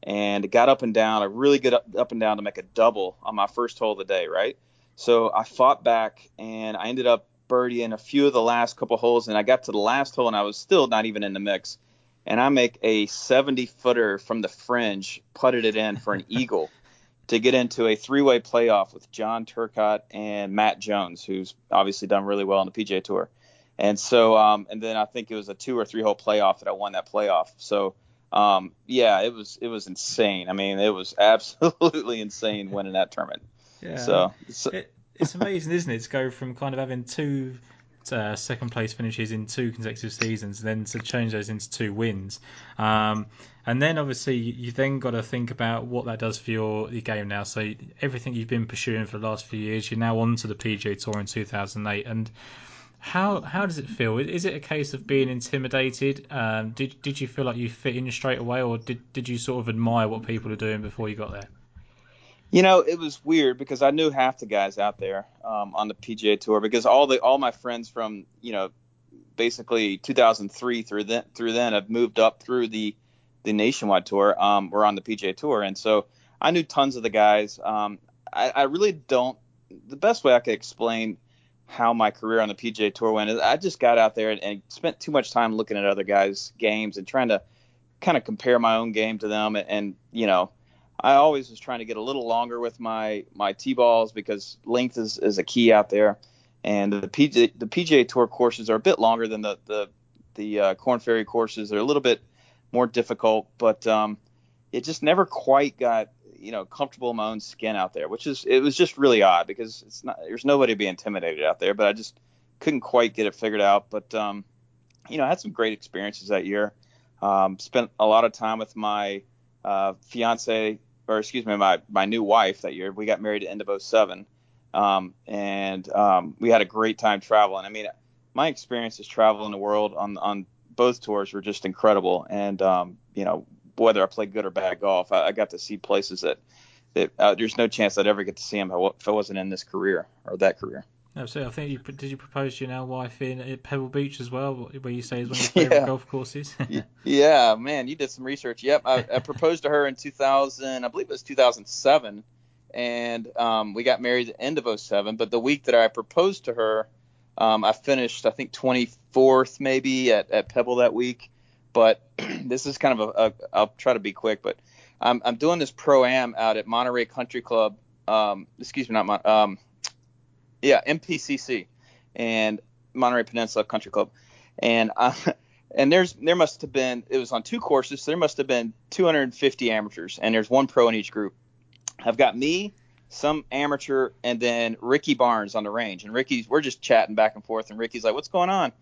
and got up and down, a really good up, up and down to make a double on my first hole of the day, right? So I fought back, and I ended up birdieing a few of the last couple holes, and I got to the last hole, and I was still not even in the mix and I make a 70 footer from the fringe, putted it in for an (laughs) eagle to get into a three way playoff with John Turcott and Matt Jones, who's obviously done really well on the PGA Tour. And so, um, and then I think it was a two or three hole playoff that I won that playoff. So, um, yeah, it was it was insane. I mean, it was (laughs) absolutely insane winning that tournament. Yeah. So, it, it's amazing, isn't it, to go from kind of having two uh, second place finishes in two consecutive seasons, then to change those into two wins. Um, and then obviously you then got to think about what that does for your, your game now. So everything you've been pursuing for the last few years, you're now on to the PGA Tour in 2008, and how how does it feel? Is it a case of being intimidated? Um, did did you feel like you fit in straight away, or did did you sort of admire what people are doing before you got there? You know, it was weird because I knew half the guys out there um, on the PGA Tour because all the all my friends from you know basically 2003 through then through then have moved up through the the nationwide tour um, were on the PGA Tour, and so I knew tons of the guys. Um, I, I really don't. The best way I could explain how my career on the PGA Tour went. is I just got out there and, and spent too much time looking at other guys' games and trying to kind of compare my own game to them. And, and you know, I always was trying to get a little longer with my my tee balls because length is, is a key out there. And the PGA the PGA Tour courses are a bit longer than the the the uh, Korn Ferry courses. They're a little bit more difficult, but um, it just never quite got you know comfortable in my own skin out there, which is it was just really odd because it's not there's nobody to be intimidated out there, but I just couldn't quite get it figured out. But um, you know, I had some great experiences that year. Um, spent a lot of time with my uh, fiance, or excuse me, my my new wife that year. We got married at end of 07. Um, and um, we had a great time traveling. I mean, my experiences traveling the world on on both tours were just incredible. And um, you know, whether I played good or bad golf, I, I got to see places that that uh, there's no chance I'd ever get to see them if I wasn't in this career or that career. Absolutely. I think you did you propose to your now wife in at Pebble Beach as well, where you say is one of your (laughs) favorite yeah. golf courses. (laughs) yeah, man, you did some research. Yep, I, I, proposed to her in 2000, I believe it was 2007, and um, we got married at the end of 07. But the week that I proposed to her, um, I finished I think 24th maybe at, at Pebble that week. But (clears throat) this is kind of a, a I'll try to be quick, but I'm, I'm doing this pro am out at Monterey Country Club. Um, excuse me, not Mon- um, yeah, MPCC and Monterey Peninsula Country Club, and uh, (laughs) and there's there must have been it was on two courses, so there must have been 250 amateurs, and there's one pro in each group. I've got me, some amateur, and then Ricky Barnes on the range, and Ricky's we're just chatting back and forth, and Ricky's like, "What's going on?"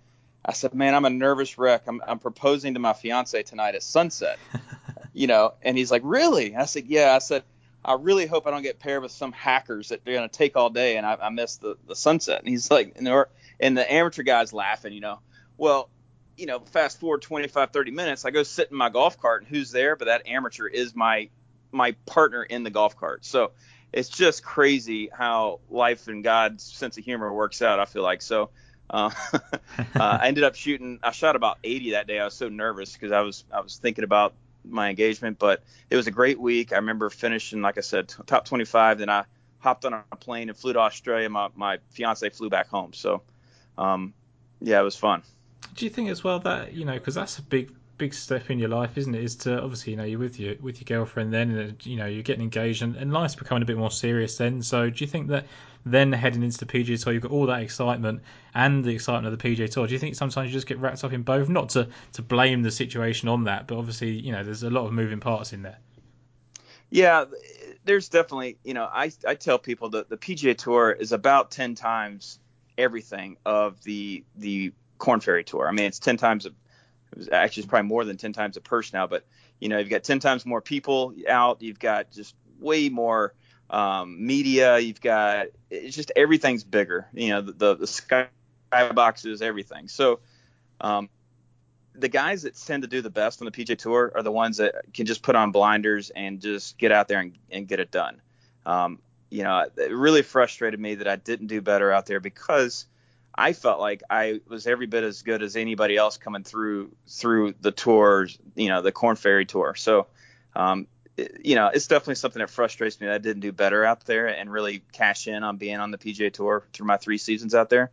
I said, "Man, I'm a nervous wreck. I'm, I'm proposing to my fiance tonight at sunset." (laughs) you know, and he's like, "Really?" I said, "Yeah." I said I really hope I don't get paired with some hackers that they're to take all day and I, I miss the, the sunset. And he's like, and, and the amateur guy's laughing, you know. Well, you know, fast forward 25, 30 minutes, I go sit in my golf cart and who's there? But that amateur is my my partner in the golf cart. So it's just crazy how life and God's sense of humor works out. I feel like so. Uh, (laughs) uh, I ended up shooting. I shot about 80 that day. I was so nervous because I was I was thinking about my engagement. But it was a great week. I remember finishing, like I said, top 25. Then I hopped on a plane and flew to Australia. My my fiance flew back home. So, um, yeah, it was fun. Do you think as well that you know because that's a big big step in your life, isn't it? Is to obviously you know you're with your with your girlfriend then, and you know you're getting engaged, and, and life's becoming a bit more serious then. So do you think that then heading into the PGA Tour, you've got all that excitement and the excitement of the PGA Tour? Do you think sometimes you just get wrapped up in both? Not to to blame the situation on that, but obviously you know there's a lot of moving parts in there. Yeah, there's definitely you know I I tell people that the PGA Tour is about ten times everything of the the Korn Ferry Tour. I mean, it's ten times actually it's probably more than 10 times a purse now, but you know, you've got 10 times more people out. You've got just way more um, media. You've got it's just everything's bigger. You know, the the, the sky boxes, everything. So, um, the guys that tend to do the best on the PGA Tour are the ones that can just put on blinders and just get out there and, and get it done. Um, you know, it really frustrated me that I didn't do better out there because I felt like I was every bit as good as anybody else coming through through the tours, you know, the Korn Ferry Tour. So, um, it, you know, it's definitely something that frustrates me that I didn't do better out there and really cash in on being on the PGA Tour through my three seasons out there.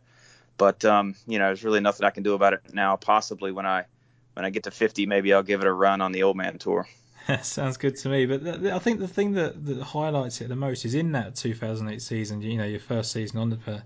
But um, you know, there's really nothing I can do about it now. Possibly when I when I get to 50, maybe I'll give it a run on the Old Man Tour. (laughs) Sounds good to me. But th- I think the thing that, that highlights it the most is in that 2008 season. You know, your first season on the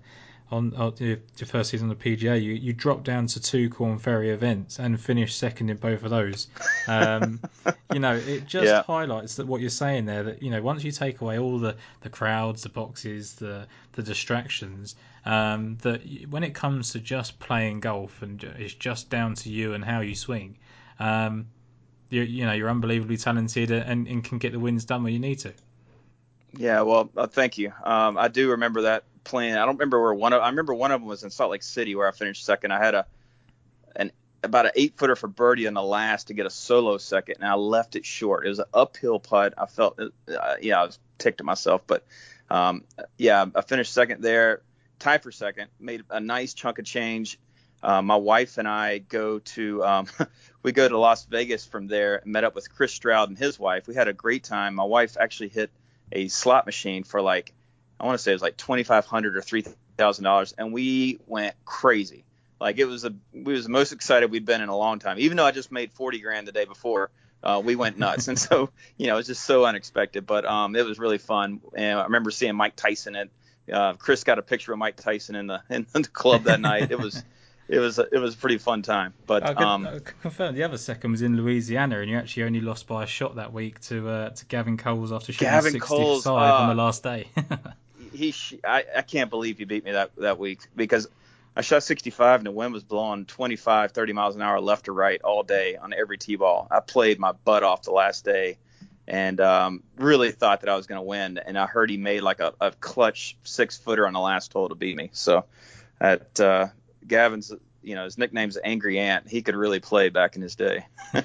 on, on your, first season on the PGA, you, you dropped down to two Korn Ferry events and finished second in both of those. Um, (laughs) you know, it just yeah. highlights that what you're saying there. That you know, once you take away all the, the crowds, the boxes, the the distractions, um, that when it comes to just playing golf and it's just down to you and how you swing. Um, you, you know, you're unbelievably talented and, and can get the wins done when you need to. Yeah, well, uh, thank you. Um, I do remember that playing. I don't remember where one of. I remember one of them was in Salt Lake City where I finished second. I had a an about an eight footer for birdie in the last to get a solo second, and I left it short. It was an uphill putt. I felt, uh, yeah, I was ticked at myself, but um, yeah, I finished second there, tied for second, made a nice chunk of change. Uh, my wife and I go to um, (laughs) we go to Las Vegas from there. Met up with Chris Stroud and his wife. We had a great time. My wife actually hit a slot machine for like I want to say it was like 2,500 or three thousand dollars, and we went crazy. Like it was a we was the most excited we'd been in a long time. Even though I just made forty grand the day before, uh, we went nuts. (laughs) and so you know it was just so unexpected, but um, it was really fun. And I remember seeing Mike Tyson at uh, Chris got a picture of Mike Tyson in the (laughs) in the club that night. It was it was it was a pretty fun time. But I can, um, I can confirm the other second was in Louisiana, and you actually only lost by a shot that week to uh, to Gavin Coles after shooting Gavin 65 Coles, on uh, the last day. (laughs) he I, I can't believe he beat me that that week because I shot 65 and the wind was blowing 25, 30 miles an hour left or right all day on every tee ball. I played my butt off the last day and um, really thought that I was going to win. And I heard he made like a, a clutch six footer on the last hole to beat me. So at uh, Gavin's, you know, his nickname's Angry Ant. He could really play back in his day. (laughs)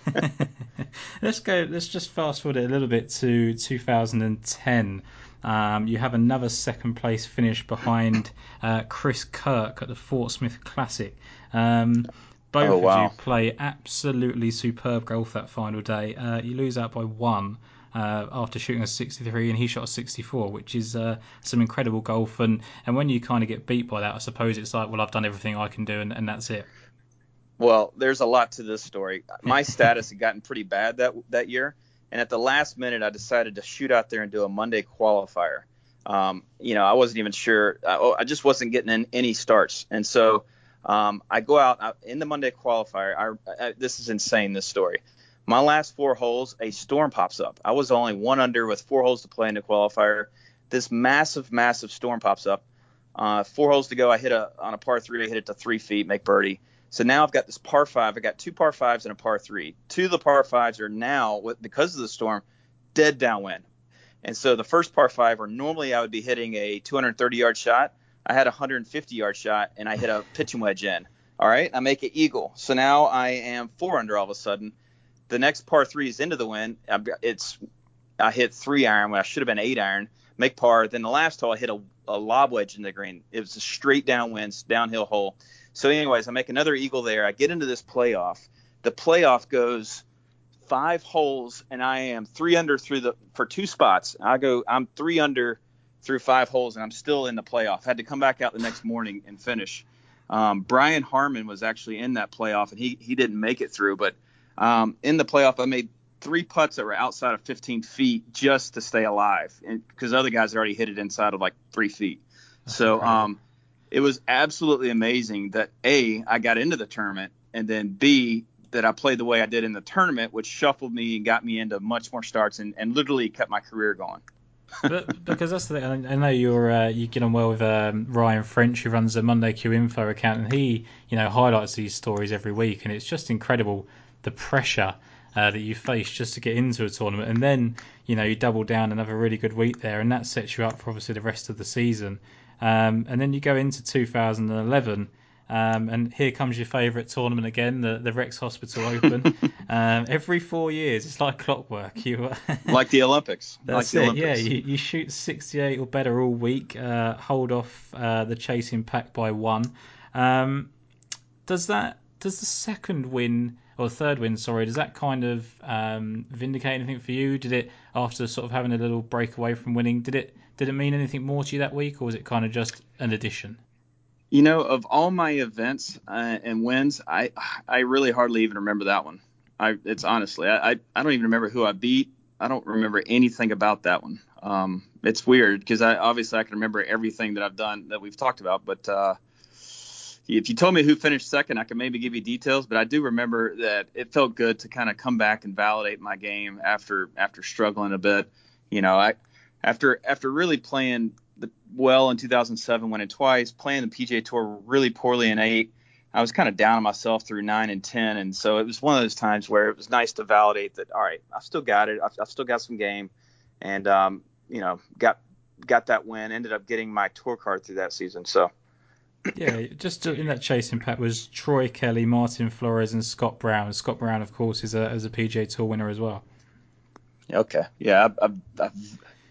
(laughs) let's go. Let's just fast forward a little bit to 2010. Um, you have another second place finish behind uh, Chris Kirk at the Fort Smith Classic. Um, both Oh, wow. of you play absolutely superb golf that final day. Uh, you lose out by one uh, after shooting a 63, and he shot a 64, which is uh, some incredible golf. And, and when you kind of get beat by that, I suppose it's like, well, I've done everything I can do, and, and that's it. Well, there's a lot to this story. (laughs) My status had gotten pretty bad that that year, and at the last minute, I decided to shoot out there and do a Monday qualifier. Um, you know, I wasn't even sure. I, I just wasn't getting in any starts, and so um, I go out I, in the Monday qualifier. I, I, this is insane. This story. My last four holes, a storm pops up. I was only one under with four holes to play in the qualifier. This massive, massive storm pops up. Uh, four holes to go. I hit a on a par three. I hit it to three feet, make birdie. So now I've got this par five. I got two par fives and a par three. Two of the par fives are now, because of the storm, dead downwind. And so the first par five, where normally I would be hitting a 230 yard shot, I had a 150 yard shot and I hit a pitching wedge in. All right, I make an eagle. So now I am four under all of a sudden. The next par three is into the wind. It's I hit three iron when I should have been eight iron. Make par. Then the last hole I hit a, a lob wedge in the green. It was a straight downwind, downhill hole. So, anyways, I make another eagle there. I get into this playoff. The playoff goes five holes, and I am three under through the for two spots. I go, I'm three under through five holes, and I'm still in the playoff. Had to come back out the next morning and finish. Um, Brian Harman was actually in that playoff, and he he didn't make it through. But um, in the playoff, I made three putts that were outside of 15 feet just to stay alive, because other guys had already hit it inside of like three feet. so um, it was absolutely amazing that a I got into the tournament, and then b that I played the way I did in the tournament, which shuffled me and got me into much more starts and, and literally kept my career going. but, because that's the thing. I know you're uh, you get on well with um, Ryan French, who runs the Monday Q Info account, and he you know highlights these stories every week, and it's just incredible the pressure uh, that you face just to get into a tournament, and then you know you double down and have a really good week there, and that sets you up for obviously the rest of the season, um, and then you go into 2011. Um, and here comes your favourite tournament again, the, the Rex Hospital Open. (laughs) um, every four years, it's like clockwork. You uh, (laughs) Like the Olympics. like that's the it. Olympics. Yeah, you, you shoot 68 or better all week. Uh, hold off uh, the chasing pack by one. Um, does that? Does the second win or the third win? Sorry, does that kind of um, vindicate anything for you? Did it after sort of having a little break away from winning? Did it? Did it mean anything more to you that week, or was it kind of just an addition? You know, of all my events uh, and wins, I I really hardly even remember that one. I it's honestly I I, don't even remember who I beat. I don't remember anything about that one. Um, it's weird because I obviously I can remember everything that I've done that we've talked about, but uh, if you told me who finished second, I could maybe give you details. But I do remember that it felt good to kind of come back and validate my game after after struggling a bit. You know, I after after really playing the, well in 2007, winning twice, playing the PGA Tour really poorly in eight. I was kind of down on myself through nine and ten, and so it was one of those times where it was nice to validate that. All right, I've still got it. I've, I've still got some game, and um, you know, got got that win. Ended up getting my tour card through that season. So Yeah, just in that chasing pack was Troy Kelly, Martin Flores, and Scott Brown. Scott Brown, of course, is a, is a PGA Tour winner as well. okay, yeah, I, I, I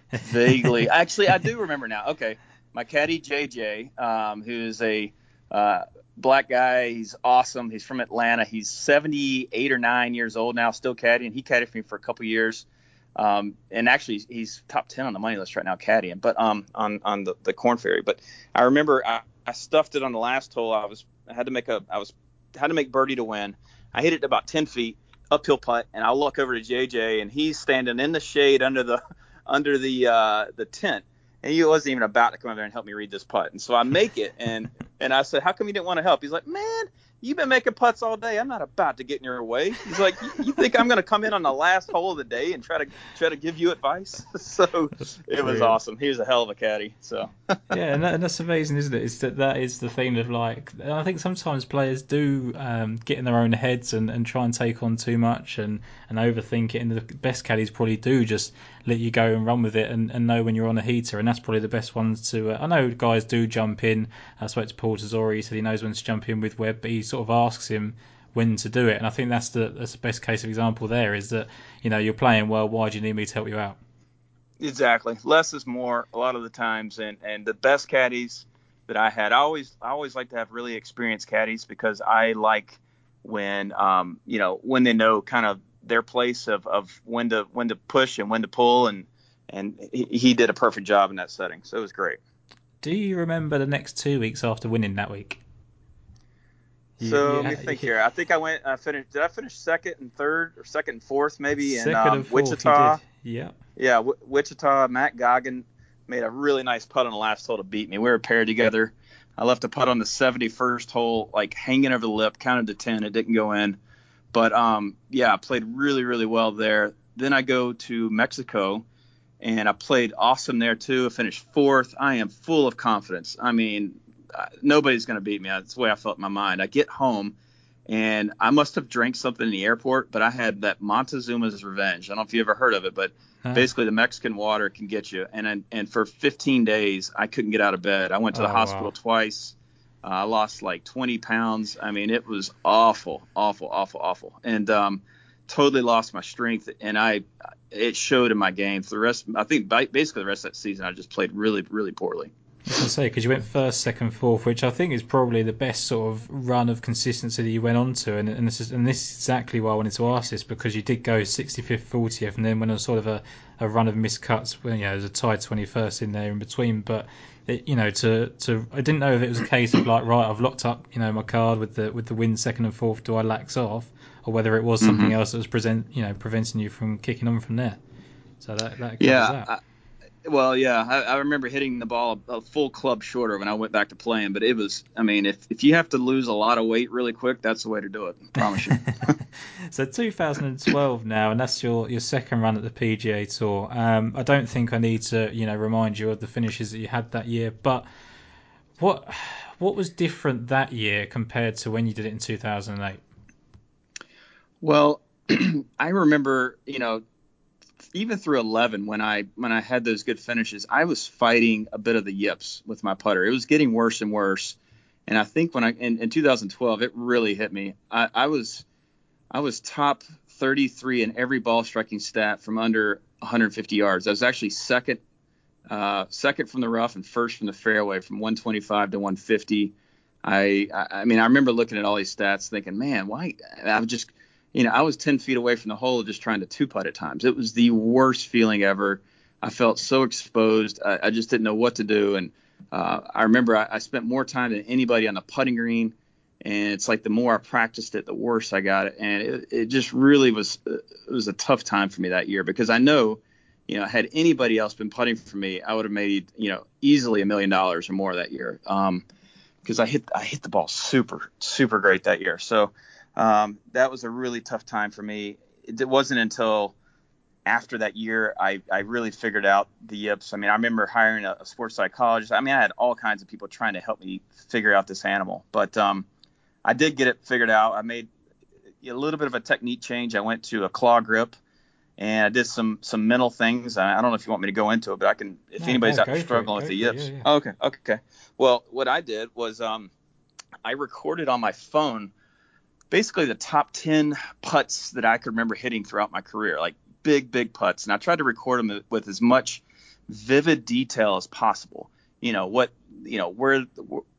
(laughs) vaguely actually I do remember now. Okay, my caddy JJ, um, who's a uh, black guy. He's awesome. He's from Atlanta. He's 78 or nine years old now, still caddying. He caddied for me for a couple years. Um, and actually, he's top ten on the money list right now, caddying, but um, on on the, the Korn Ferry. But I remember I, I stuffed it on the last hole. I was I had to make a I was had to make birdie to win. I hit it about ten feet uphill putt, and I look over to JJ, and he's standing in the shade under the under the uh, the tent, and he wasn't even about to come over there and help me read this putt. And so I make it, and and I said, "How come you didn't want to help?" He's like, "Man, you've been making putts all day. I'm not about to get in your way." He's like, "You think I'm going to come in on the last hole of the day and try to try to give you advice?" (laughs) so it was awesome. He was a hell of a caddy. So (laughs) yeah, and, that, and, that's amazing, isn't it? Is that that is the thing of like I think sometimes players do um, get in their own heads and, and try and take on too much and and overthink it. And the best caddies probably do just let you go and run with it and, and know when you're on a heater. And that's probably the best ones to. Uh, I know guys do jump in. I spoke to Paul Tesori. He said he knows when to jump in with Webb, but he sort of asks him when to do it. And I think that's the that's the best case of example there is that you know you're playing well. Why do you need me to help you out? Exactly. Less is more a lot of the times, and and the best caddies that I had, I always I always like to have really experienced caddies because I like when um you know when they know kind of their place of, of when to when to push and when to pull. And and he, he did a perfect job in that setting. So it was great. Do you remember the next two weeks after winning that week? So yeah, let me think here. I think i went i finished did i finish second and third or second and fourth maybe second in um, wichita? yeah. Yeah w- wichita matt goggin made a really nice putt on the last hole to beat me. We were paired together. I left a putt on the 71st hole like hanging over the lip counted to 10 it didn't go in but um, yeah, I played really, really well there. Then I go to Mexico, and I played awesome there too. I finished fourth. I am full of confidence. I mean, nobody's going to beat me. That's the way I felt in my mind. I get home, and I must have drank something in the airport, but I had that Montezuma's Revenge. I don't know if you ever heard of it, but huh. basically the Mexican water can get you. And and for 15 days, I couldn't get out of bed. I went to the oh, hospital wow. twice. I lost like 20 pounds. I mean, it was awful, awful, awful, awful, and um, totally lost my strength. And I, it showed in my game. For the rest, I think basically the rest of that season, I just played really, really poorly. I was going to say because you went first, second, fourth, which I think is probably the best sort of run of consistency that you went on to, and, and this is and this is exactly why I wanted to ask this because you did go 65th, 40th, and then went on sort of a, a run of miscuts. When you know, there's a tied 21st in there in between, but it, you know, to to I didn't know if it was a case of like right, I've locked up, you know, my card with the with the win second and fourth. Do I lax off, or whether it was something mm-hmm. else that was present, you know, preventing you from kicking on from there? So that that yeah. That. I, well, yeah, I, I, remember hitting the ball a, full club shorter when I went back to playing, but it was, I mean, if, if you have to lose a lot of weight really quick, that's the way to do it. I promise you. (laughs) so 2012 now, and that's your, your second run at the PGA Tour. Um, I don't think I need to, you know, remind you of the finishes that you had that year, but what what was different that year compared to when you did it in 2008? Well, (clears throat) I remember, you know, even through 11 when I when I had those good finishes, I was fighting a bit of the yips with my putter. It was getting worse and worse. And I think when I in, in 2012, it really hit me. I, I was I was top 33 in every ball striking stat from under 150 yards. I was actually second uh, second from the rough and first from the fairway from 125 to 150. I, I, I mean I remember looking at all these stats thinking, man, why? I was just you know, I was 10 feet away from the hole just trying to two putt at times. It was the worst feeling ever. I felt so exposed. I, I just didn't know what to do. And uh, I remember I, I, spent more time than anybody on the putting green. And it's like the more I practiced it, the worse I got it. And it, it just really was it was a tough time for me that year because I know, you know, had anybody else been putting for me, I would have made you know easily a million dollars or more that year. Um, because I hit I hit the ball super super great that year. So um, that was a really tough time for me. It, it wasn't until after that year I, I really figured out the yips. I mean, I remember hiring a, a, sports psychologist. I mean, I had all kinds of people trying to help me figure out this animal, but um, I did get it figured out. I made a little bit of a technique change. I went to a claw grip and I did some some mental things. I, I don't know if you want me to go into it, but I can. If no, anybody's no, out there struggling with the yips, yeah, yeah. Oh, okay, okay. Well, what I did was um, I recorded on my phone basically the top 10 putts that I could remember hitting throughout my career, like big, big putts. And I tried to record them with as much vivid detail as possible. You know, what, you know, where,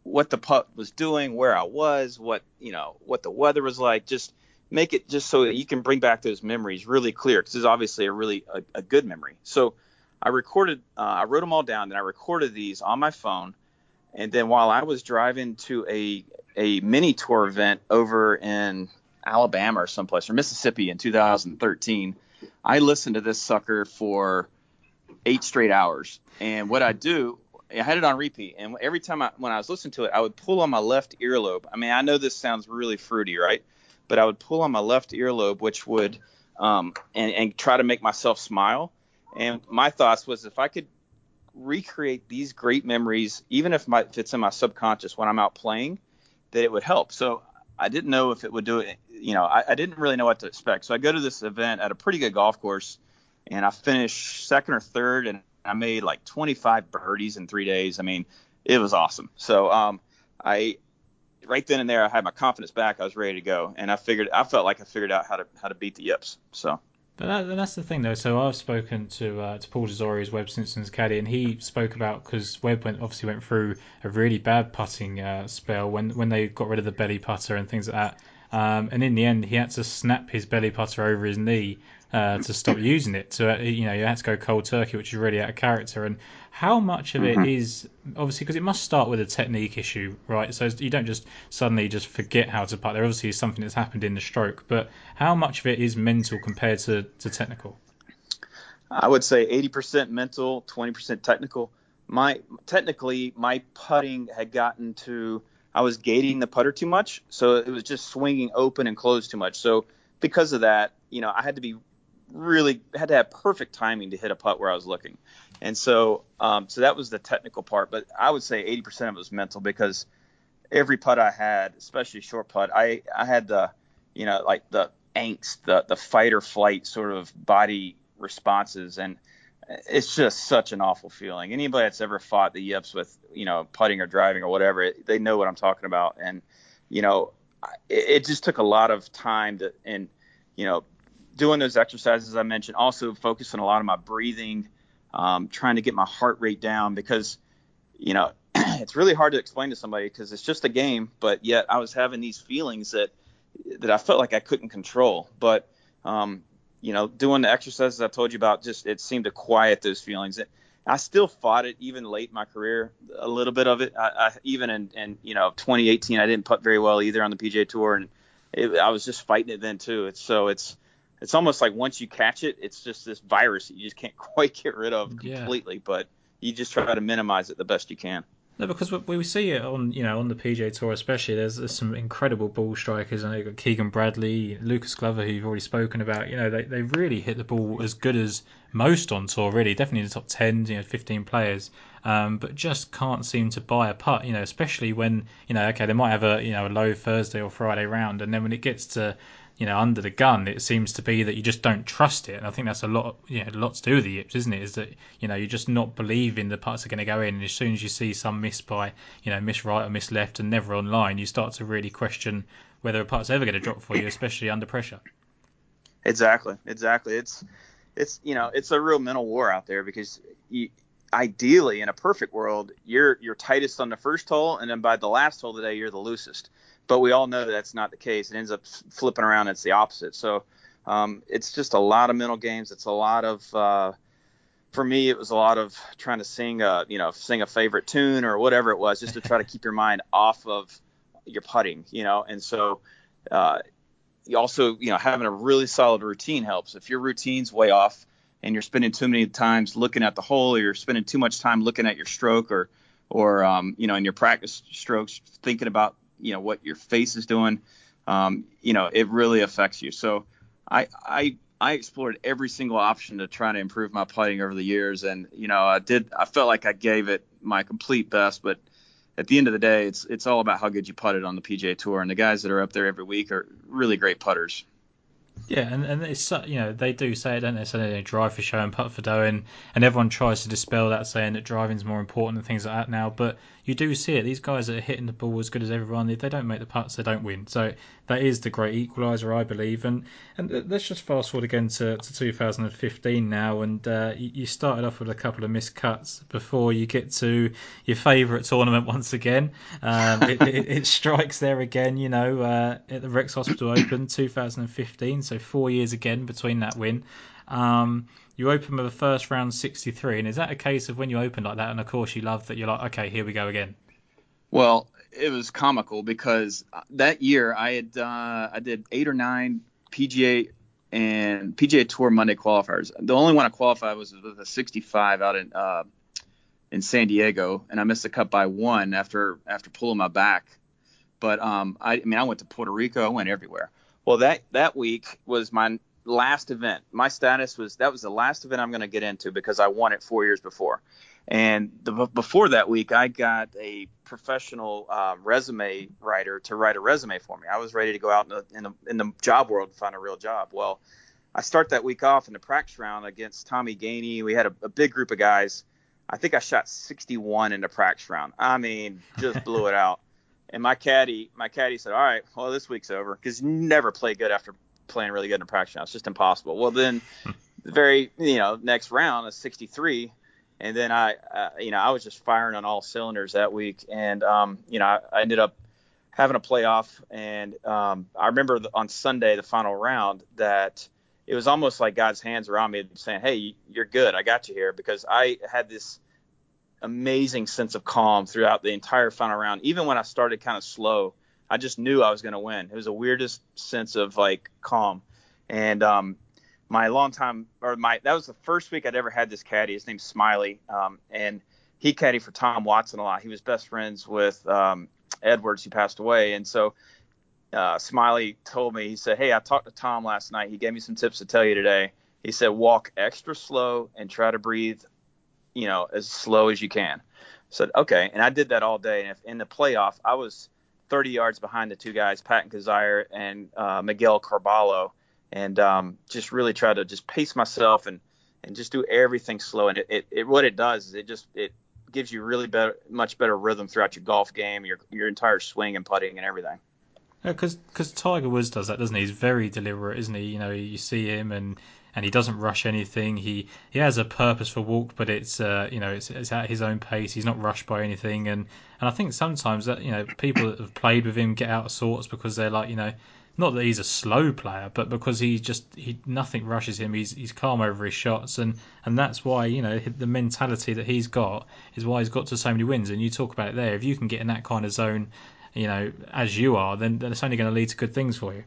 what the putt was doing, where I was, what, you know, what the weather was like, just make it just so that you can bring back those memories really clear because it's obviously a really a, a, good memory. So I recorded, uh, I wrote them all down, and I recorded these on my phone. And then while I was driving to a a mini tour event over in Alabama or someplace or Mississippi in 2013, I listened to this sucker for eight straight hours. And what I do, I had it on repeat, and every time I, when I was listening to it, I would pull on my left earlobe. I mean, I know this sounds really fruity, right? But I would pull on my left earlobe, which would um, and, and try to make myself smile. And my thoughts was if I could recreate these great memories, even if, my, if it's in my subconscious when I'm out playing, that it would help. So I didn't know if it would do it. You know, I, I didn't really know what to expect. So I go to this event at a pretty good golf course, and I finished second or third, and I made like 25 birdies in three days. I mean, it was awesome. So um, I right then and there I had my confidence back. I was ready to go, and I figured I felt like I figured out how to how to beat the yips. So. But that, that's the thing, though. So I've spoken to uh, to Paul Tesori, as Webb Simpson's caddy, and he spoke about because Webb went obviously went through a really bad putting uh, spell when when they got rid of the belly putter and things like that. Um, and in the end, he had to snap his belly putter over his knee uh, to stop (coughs) using it. So uh, you know, you had to go cold turkey, which is really out of character. And how much of mm-hmm. it is obviously because it must start with a technique issue, right? So you don't just suddenly just forget how to putt. There obviously is something that's happened in the stroke, but how much of it is mental compared to, to technical? I would say 80% mental, 20% technical. My technically, my putting had gotten to I was gating the putter too much, so it was just swinging open and closed too much. So because of that, you know, I had to be really had to have perfect timing to hit a putt where I was looking. And so, um, so that was the technical part. But I would say 80% of it was mental because every putt I had, especially short putt, I I had the, you know, like the angst, the the fight or flight sort of body responses, and it's just such an awful feeling. Anybody that's ever fought the yips with, you know, putting or driving or whatever, it, they know what I'm talking about. And you know, it, it just took a lot of time to and you know doing those exercises I mentioned, also focusing a lot on my breathing, um, trying to get my heart rate down because, you know, (clears throat) it's really hard to explain to somebody because it's just a game, but yet I was having these feelings that that I felt like I couldn't control. But um, you know, doing the exercises I told you about, just it seemed to quiet those feelings. I still fought it even late in my career, a little bit of it. I, I even in, in you know 2018, I didn't putt very well either on the PGA Tour, and it, I was just fighting it then too. It's so it's it's almost like once you catch it, it's just this virus that you just can't (laughs) quite get rid of completely. Yeah. But you just try to minimize it the best you can. No, because we see it on you know on the PGA Tour especially. There's, there's some incredible ball strikers. I know you've got Keegan Bradley, Lucas Glover, who you've already spoken about. You know they they really hit the ball as good as most on tour. Really, definitely in the top ten, you know, 15 players. Um, but just can't seem to buy a putt. You know, especially when you know okay they might have a you know a low Thursday or Friday round, and then when it gets to you know, under the gun, it seems to be that you just don't trust it. And I think that's a lot, you know, a to do with the yips, isn't it? Is that you know you're just not believing the putts are going to go in, and as soon as you see some miss by, you know, miss right or miss left, and never online, you start to really question whether a putt's ever going to drop for you, especially under pressure. Exactly, exactly. It's it's you know it's a real mental war out there because you, ideally in a perfect world you're you're tightest on the first hole, and then by the last hole today you're the loosest but we all know that that's not the case. It ends up flipping around. It's the opposite. So um, it's just a lot of mental games. It's a lot of uh, for me, it was a lot of trying to sing a you know sing a favorite tune or whatever it was, just to try to keep your mind (laughs) off of your putting, you know. And so uh, you also you know having a really solid routine helps. If your routine's way off and you're spending too many times looking at the hole, or you're spending too much time looking at your stroke, or or um, you know in your practice strokes thinking about you know what your face is doing, um, you know it really affects you. So I I I explored every single option to try to improve my putting over the years, and you know I did. I felt like I gave it my complete best, but at the end of the day, it's it's all about how good you putted on the PGA Tour, and the guys that are up there every week are really great putters. Yeah, and, and it's you know they do say it, don't they? So they drive for show and putt for dough, and, and everyone tries to dispel that, saying that driving's more important and things like that now. But you do see it. These guys that are hitting the ball as good as everyone, if they don't make the putts, they don't win. So that is the great equaliser, I believe. And and let's just fast forward again to, to 2015 now, and uh, you started off with a couple of missed cuts before you get to your favourite tournament (laughs) once again. Um, it, it, it, strikes there again, you know, uh, at the Rex Hospital Open 2015. So four years again between that win. Um, you open with a first round 63, and is that a case of when you open like that, and of course you love that you're like, okay, here we go again? Well, it was comical because that year I had uh, I did eight or nine PGA and PGA Tour Monday qualifiers. The only one I qualified was with a 65 out in uh, in San Diego, and I missed the cut by one after after pulling my back. But um, I, I mean, I went to Puerto Rico, I went everywhere. Well, that that week was my last event. My status was that was the last event I'm going to get into because I won it four years before. And the, before that week, I got a professional uh, resume writer to write a resume for me. I was ready to go out in the, in the, in the job world and find a real job. Well, I start that week off in the practice round against Tommy Gainey. We had a, a big group of guys. I think I shot 61 in the practice round. I mean, just blew it out. And my caddy, my caddy said, "All right, well, this week's over because you never play good after playing really good in a practice round. It's just impossible." Well, then (laughs) the very you know next round is 63 and then I, uh, you know, I was just firing on all cylinders that week, and um, you know, I, I, ended up having a playoff, and um, I remember the, on Sunday, the final round, that it was almost like God's hands were on me, saying, "Hey, you're good. I got you here," because I had this amazing sense of calm throughout the entire final round, even when I started kind of slow. I just knew I was going to win. It was the weirdest sense of like calm, and um, my longtime or my that was the first week I'd ever had this caddy. His name's Smiley, um, and he caddy for Tom Watson a lot. He was best friends with um, Edwards, who passed away, and so uh, Smiley told me he said, "Hey, I talked to Tom last night. He gave me some tips to tell you today. He said walk extra slow and try to breathe, you know, as slow as you can." Said, "Okay," and I did that all day. And if in the playoff, I was 30 yards behind the two guys, Patton Kizzire and uh, Miguel Carballo and um, just really try to just pace myself and and just do everything slow. And it, it, it what it does is it just it gives you really better, much better rhythm throughout your golf game, your your entire swing and putting and everything. Because because Tiger Woods does that, doesn't he? He's very deliberate, isn't he? You know, you see him and and he doesn't rush anything. He he has a purposeful walk, but it's uh, you know it's, it's at his own pace. He's not rushed by anything, and and I think sometimes that you know people that have played with him get out of sorts because they're like you know not that he's a slow player, but because he just he nothing rushes him. He's he's calm over his shots, and and that's why you know the mentality that he's got is why he's got to so many wins. And you talk about it there. If you can get in that kind of zone, you know, as you are, then, then it's only going to lead to good things for you.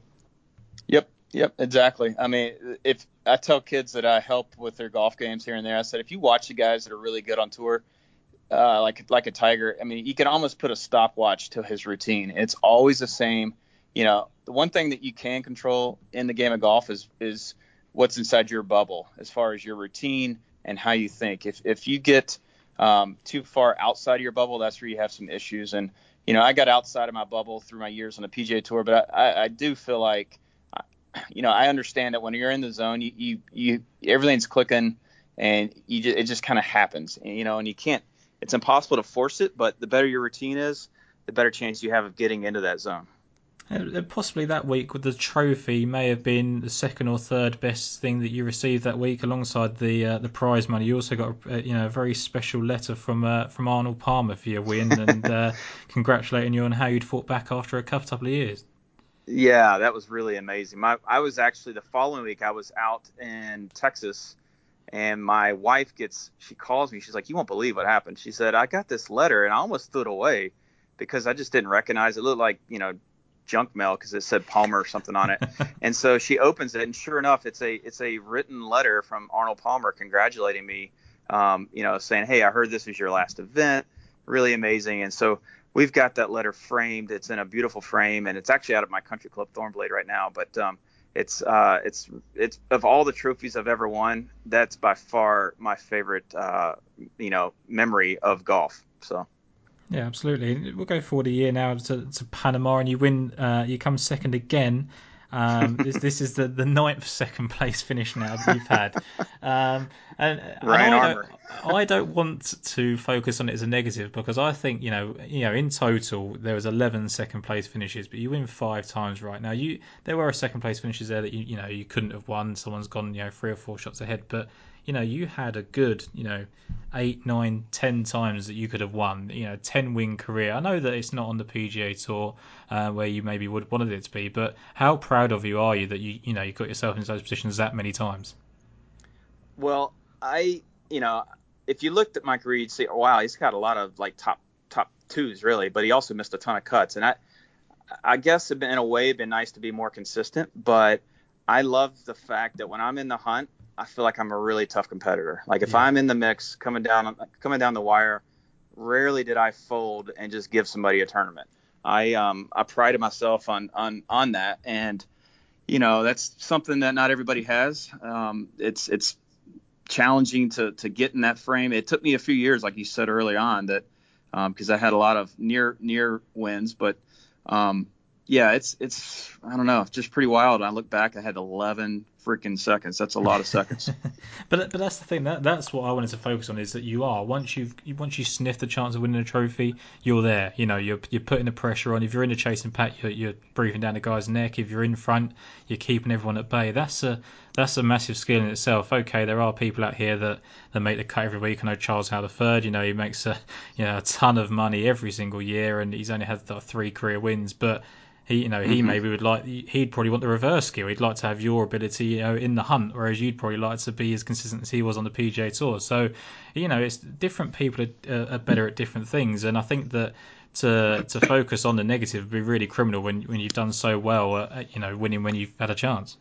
Yep, exactly. I mean, if I tell kids that I help with their golf games here and there, I said if you watch the guys that are really good on tour. Uh, like like a tiger, I mean, you can almost put a stopwatch to his routine. It's always the same you know, the one thing that you can control in the game of golf is is what's inside your bubble as far as your routine and how you think. If if you get um, too far outside of your bubble, that's where you have some issues. And you know, I got outside of my bubble through my years on the PGA Tour, but I, I do feel like, you know, I understand that when you're in the zone, you you, you everything's clicking, and you just, it just kind of happens, you know, and you can't. It's impossible to force it, but the better your routine is, the better chance you have of getting into that zone. Possibly that week with the trophy may have been the second or third best thing that you received that week, alongside the uh, the prize money. You also got a, you know a very special letter from uh, from Arnold Palmer for your win and (laughs) uh, congratulating you on how you'd fought back after a couple of years. Yeah, that was really amazing. My I was actually the following week I was out in Texas and my wife gets she calls me she's like you won't believe what happened she said i got this letter and i almost threw it away because i just didn't recognize it, it looked like you know junk mail because it said Palmer or something on it. (laughs) and so she opens it, and sure enough, it's a it's a written letter from Arnold Palmer congratulating me. Um, you know, saying, "Hey, I heard this was your last event. Really amazing." And so we've got that letter framed. It's in a beautiful frame, and it's actually out of my country club Thornblade right now. But um, it's uh, it's it's of all the trophies I've ever won, that's by far my favorite. Uh, you know, memory of golf. So. Yeah, absolutely. We'll go forward a year now to, to Panama, and you win. Uh, you come second again. Um, this this is the, the ninth second place finish now that you've had. Um, and, and I, don't, I don't want to focus on it as a negative because I think you know you know in total there was 11 second place finishes, but you win five times right now. You there were second place finishes there that you you know you couldn't have won. Someone's gone you know three or four shots ahead, but you know, you had a good, you know, eight, nine, ten times that you could have won. You know, ten win career. I know that it's not on the PGA Tour uh, where you maybe would have wanted it to be, but how proud of you are you that you, you know, you got yourself in those positions that many times? Well, I, you know, if you looked at my career, you'd see, oh, wow, he's got a lot of like top top twos really, but he also missed a ton of cuts, and I, I guess in a way, it'd been nice to be more consistent, but I love the fact that when I'm in the hunt, I feel like I'm a really tough competitor. Like if yeah. I'm in the mix, coming down coming down the wire, rarely did I fold and just give somebody a tournament. I um I prided myself on on on that, and you know that's something that not everybody has. Um, it's it's challenging to to get in that frame. It took me a few years, like you said early on, that because um, I had a lot of near near wins, but um, yeah, it's it's I don't know, just pretty wild. I look back, I had 11 freaking seconds. That's a lot of seconds. (laughs) but but that's the thing. That that's what I wanted to focus on is that you are once you've once you sniff the chance of winning a trophy, you're there. You know, you're you're putting the pressure on. If you're in a chasing pack, you're, you're breathing down the guy's neck. If you're in front, you're keeping everyone at bay. That's a that's a massive skill in itself. Okay, there are people out here that, that make the cut every week. I know Charles Howell III. You know, he makes a you know a ton of money every single year, and he's only had three career wins, but he, you know, he mm-hmm. maybe would like. He'd probably want the reverse skill. He'd like to have your ability, you know, in the hunt, whereas you'd probably like to be as consistent as he was on the PGA Tour. So, you know, it's different people are, are better at different things, and I think that to to focus on the negative would be really criminal when when you've done so well, at, you know, winning when you've had a chance.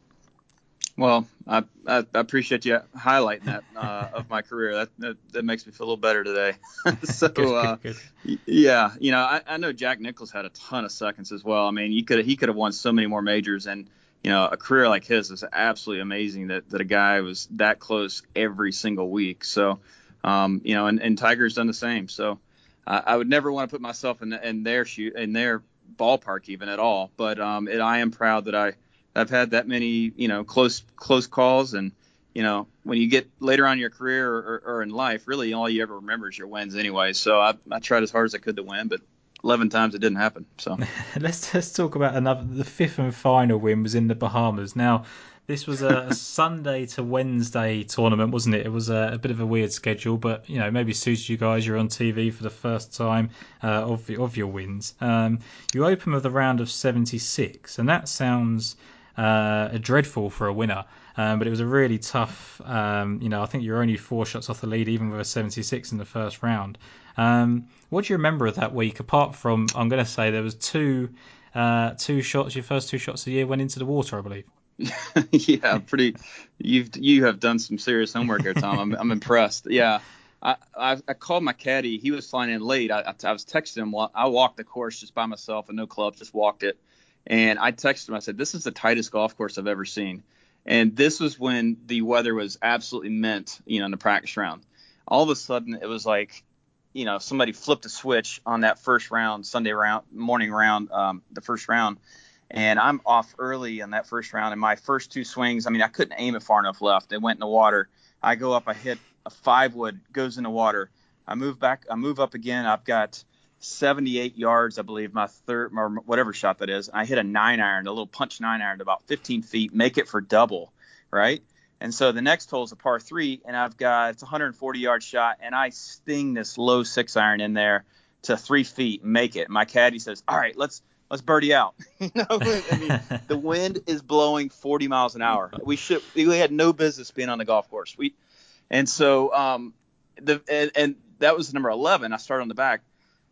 Well, I, I, appreciate you highlighting that uh, (laughs) of my career. That, that, that makes me feel a little better today. (laughs) so good, uh, good, good. yeah, you know, I, I know Jack Nicklaus had a ton of seconds as well. I mean, you could he could have won so many more majors, and you know, a career like his is absolutely amazing. That that a guy was that close every single week. So, um, you know, and, and Tiger's done the same. So, uh, I would never want to put myself in in their shoot in their ballpark even at all. But um, it, I am proud that I I've had that many, you know, close close calls, and you know, when you get later on in your career or, or, in life, really all you ever remember is your wins anyway. So I, I tried as hard as I could to win, but 11 times it didn't happen. So (laughs) let's let's talk about another. The fifth and final win was in the Bahamas. Now. This was a (laughs) Sunday to Wednesday tournament, wasn't it? It was a, a, bit of a weird schedule, but you know maybe suits you guys. You're on TV for the first time uh, of of your wins. Um, you open with a round of 76, and that sounds uh, a dreadful for a winner. Um, but it was a really tough. Um, you know, I think you're only four shots off the lead, even with a 76 in the first round. Um, what do you remember of that week? Apart from, I'm going to say there was two, uh, two shots. Your first two shots of the year went into the water, I believe. (laughs) yeah, pretty. You've you have done some serious homework here, Tom. I'm I'm impressed. Yeah. I, I, I called my caddy. He was flying in late. I, I, was texting him. I walked the course just by myself and no clubs, just walked it. And I texted him. I said, "This is the tightest golf course I've ever seen." And this was when the weather was absolutely mint, you know, in the practice round. All of a sudden, it was like, you know, somebody flipped a switch on that first round, Sunday round, morning round, um, the first round, and I'm off early in that first round. And my first two swings, I mean, I couldn't aim it far enough left. It went in the water. I go up, I hit a five wood, goes in the water. I move back, I move up again. I've got 78 yards, I believe, my third or whatever shot that is. I hit a nine iron, a little punch nine iron, about 15 feet, make it for double, right? And so the next hole is a par three, and I've got it's 140 yard shot, and I sting this low six iron in there to three feet, make it. My caddy says, "All right, let's let's birdie out." (laughs) you know, I mean, the (laughs) wind is blowing 40 miles an hour. We should we had no business being on the golf course. We and so um the and, and that was number 11. I started on the back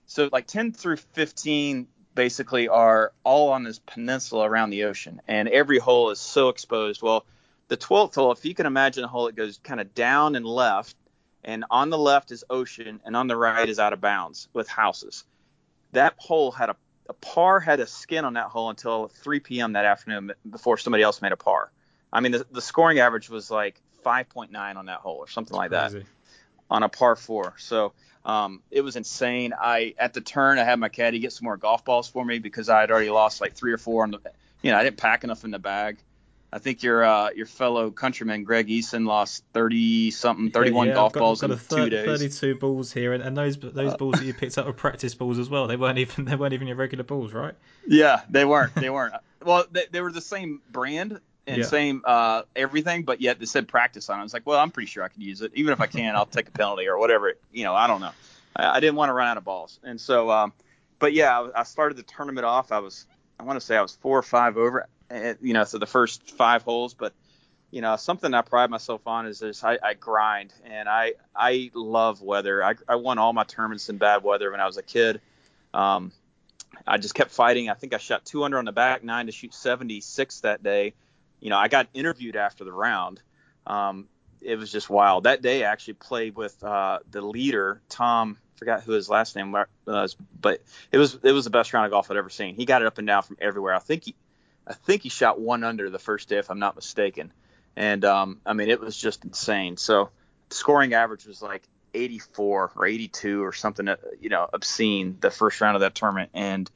so like 10 through 15 basically are all on this peninsula around the ocean, and every hole is so exposed. Well, the 12th hole, if you can imagine a hole that goes kind of down and left, and on the left is ocean, and on the right is out of bounds with houses. That hole had a, a par had a skin on that hole until 3 p.m. that afternoon before somebody else made a par. I mean, the, the scoring average was like 5.9 on that hole or something like that on a par four. So um, it was insane. I at the turn I had my caddy get some more golf balls for me because I had already lost like three or four on the you know, I didn't pack enough in the bag. I think your uh, your fellow countryman Greg Eason lost thirty something, thirty one yeah, golf got, balls in thir- two days. Thirty-two balls here, and, and those those balls that you (laughs) picked up were practice balls as well. They weren't even they weren't even your regular balls, right? Yeah, they weren't. They weren't. well, they, they were the same brand and Yeah. same uh, everything, but yet they said practice on. it. I was like, well, I'm pretty sure I could use it. Even if I can, I'll take a penalty or whatever. You know, I don't know. I, I didn't want to run out of balls, and so, um, but yeah, I, I started the tournament off. I was, I want to say I was four or five over, uh, you know, so the first five holes, but you know, something I pride myself on is this: I, I grind, and I I love weather. I, I won all my tournaments in bad weather when I was a kid. Um, I just kept fighting. I think I shot 200 on the back nine to shoot 76 that day. You know, I got interviewed after the round. Um, it was just wild. That day, I actually played with uh, the leader, Tom. Forgot who his last name was, but it was it was the best round of golf I'd ever seen. He got it up and down from everywhere. I think he, I think he shot one under the first day, if I'm not mistaken. And um, I mean, it was just insane. So scoring average was like 84 or 82 or something, uh, you know, obscene the first round of that tournament. And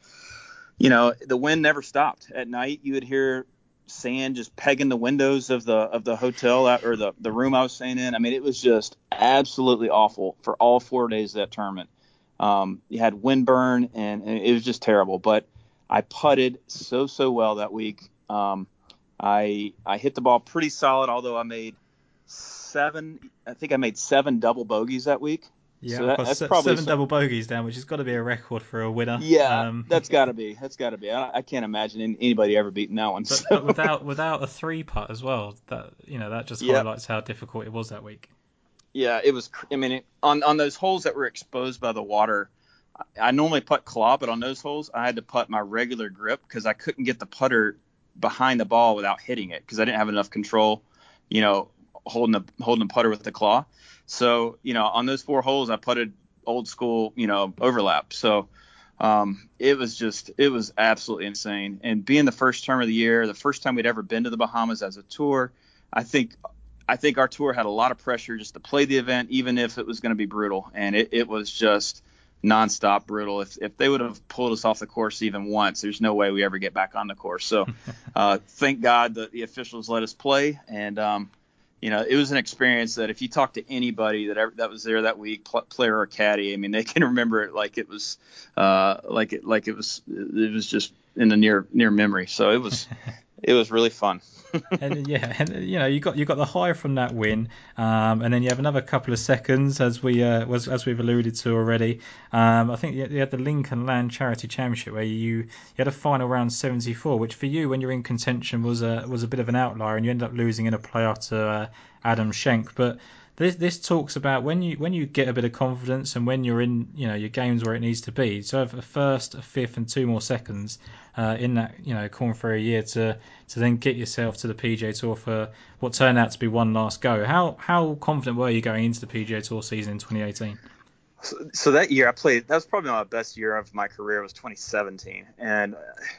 you know, the wind never stopped. At night, you would hear sand just pegging the windows of the of the hotel out- or the the room I was staying in. I mean, it was just absolutely awful for all four days of that tournament. Um, you had windburn and, and it was just terrible. But I putted so so well that week. Um, I I hit the ball pretty solid, although I made seven. I think I made seven double bogeys that week. Yeah, So that- that's se- probably seven some- double bogeys down, which has got to be a record for a winner. Yeah, Um, that's got to be. That's got to be. I, I can't imagine anybody ever beating that one. but, so- but without (laughs) without a three putt as well. That you know that just Yeah. highlights how difficult it was that week. Yeah, it was. I mean, it, on on those holes that were exposed by the water, I, I normally putt claw, but on those holes, I had to putt my regular grip because I couldn't get the putter behind the ball without hitting it because I didn't have enough control, you know, holding the holding the putter with the claw. So you know, on those four holes, I putted old school, you know, overlap. So um, it was just it was absolutely insane. And being the first term of the year, the first time we'd ever been to the Bahamas as a tour, I think I think our tour had a lot of pressure just to play the event, even if it was going to be brutal. And it, it was just nonstop brutal. If, if they would have pulled us off the course even once, there's no way we ever get back on the course. So (laughs) uh, thank God that the officials let us play. And, um, you know, it was an experience that if you talk to anybody that ever, that was there that week, pl- player or caddy, I mean, they (laughs) can remember it like it was, uh, like it, like it was, it was just in the near, near memory. So it was, (laughs) it was really fun. (laughs) and yeah, and you know you got you got the high from that win, um, and then you have another couple of seconds as we uh, was as we've alluded to already. Um, I think you had the Lincoln Land Charity Championship where you you had a final round 74, which for you when you're in contention was a was a bit of an outlier, and you ended up losing in a playoff to uh, Adam Schenk, but. This, this talks about when you when you get a bit of confidence and when you're in you know your games where it needs to be. So have a first, a fifth, and two more seconds uh, in that you know Korn Ferry year to to then get yourself to the PGA Tour for what turned out to be one last go. How how confident were you going into the PGA Tour season in 2018? So, so that year I played. That was probably my best year of my career. Was 2017, and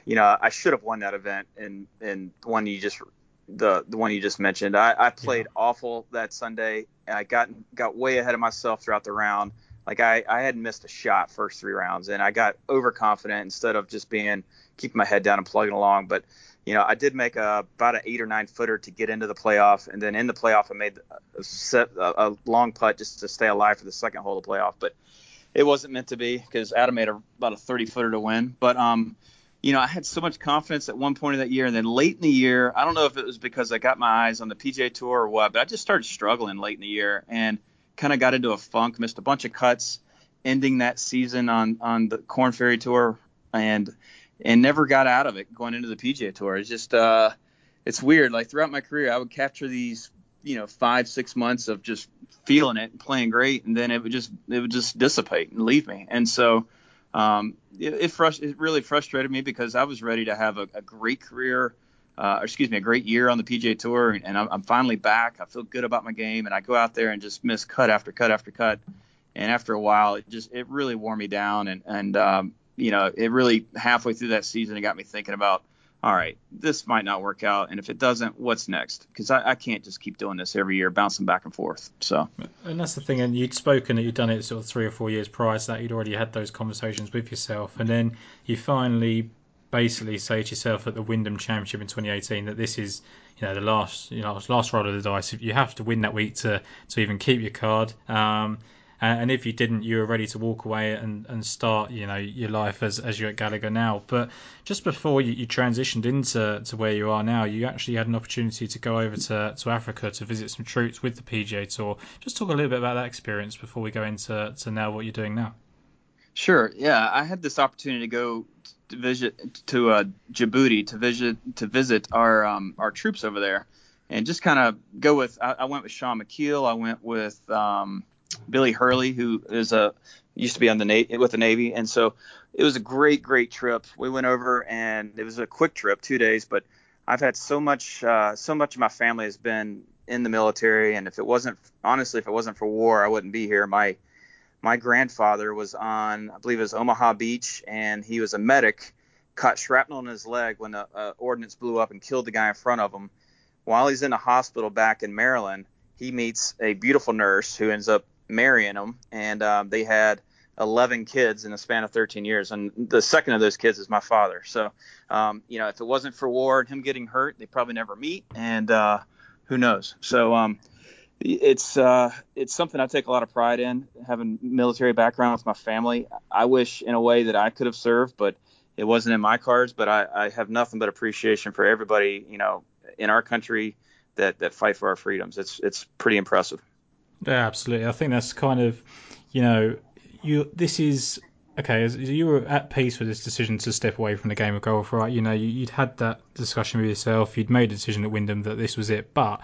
you know I should have won that event. And and one you just the the one you just mentioned, I, I played awful that Sunday. I got got way ahead of myself throughout the round. Like I I hadn't missed a shot first three rounds, and I got overconfident instead of just being keeping my head down and plugging along. But you know, I did make a, about an eight or nine footer to get into the playoff, and then in the playoff, I made a, set, a, a long putt just to stay alive for the second hole of the playoff. But it wasn't meant to be because Adam made a, about a 30 footer to win. But um, you know, I had so much confidence at one point of that year, and then late in the year, I don't know if it was because I got my eyes on the PGA Tour or what, but I just started struggling late in the year and kind of got into a funk, missed a bunch of cuts, ending that season on on the Korn Ferry Tour, and and never got out of it going into the PGA Tour. It's just uh, it's weird. Like throughout my career, I would capture these, you know, five six months of just feeling it and playing great, and then it would just it would just dissipate and leave me. And so um, it it, frust- it really frustrated me because I was ready to have a, a great career. Uh, or excuse me, a great year on the PGA Tour, and, and I'm, I'm finally back. I feel good about my game, and I go out there and just miss cut after cut after cut. And after a while, it just it really wore me down, and and um, you know, it really halfway through that season, it got me thinking about, all right, this might not work out, and if it doesn't, what's next? Because I, I can't just keep doing this every year, bouncing back and forth. So And that's the thing, and you'd spoken that you'd done it sort of three or four years prior to that. You'd already had those conversations with yourself, and then you finally basically say to yourself at the Wyndham Championship in 2018 that this is you know the last you know last roll of the dice. If You have to win that week to to even keep your card. Um, and if you didn't, you were ready to walk away and, and start, you know, your life as, as you're at Gallagher now. But just before you, you transitioned into to where you are now, you actually had an opportunity to go over to, to Africa to visit some troops with the PGA Tour. Just talk a little bit about that experience before we go into to now what you're doing now. Sure. Yeah, I had this opportunity to go to visit to uh, Djibouti to visit to visit our um, our troops over there, and just kind of go with. I, I, went with Shaun Micheel. I went with um, Billy Hurley, who is a used to be on the Navy with the Navy, and so it was a great, great trip. We went over, and it was a quick trip, two days, but I've had so much, uh, so much of my family has been in the military, and if it wasn't, honestly, if it wasn't for war, I wouldn't be here. My my grandfather was on, I believe it was Omaha Beach, and he was a medic, caught shrapnel in his leg when the uh, ordnance blew up and killed the guy in front of him. While he's in a hospital back in Maryland, he meets a beautiful nurse who ends up marrying them, and um, they had 11 kids in the span of 13 years, and the second of those kids is my father. So, um, you know, if it wasn't for war and him getting hurt, they probably never meet, and uh, who knows? So, um, it's uh, it's something I take a lot of pride in having military background with my family. I wish in a way that I could have served, but it wasn't in my cards. But I, I have nothing but appreciation for everybody you know in our country that that fight for our freedoms. It's it's pretty impressive. Yeah, absolutely. I think that's kind of you know you this is okay, you were at peace with this decision to step away from the game of golf, right? You know, you'd had that discussion with yourself, you'd made a decision at Wyndham that this was it, but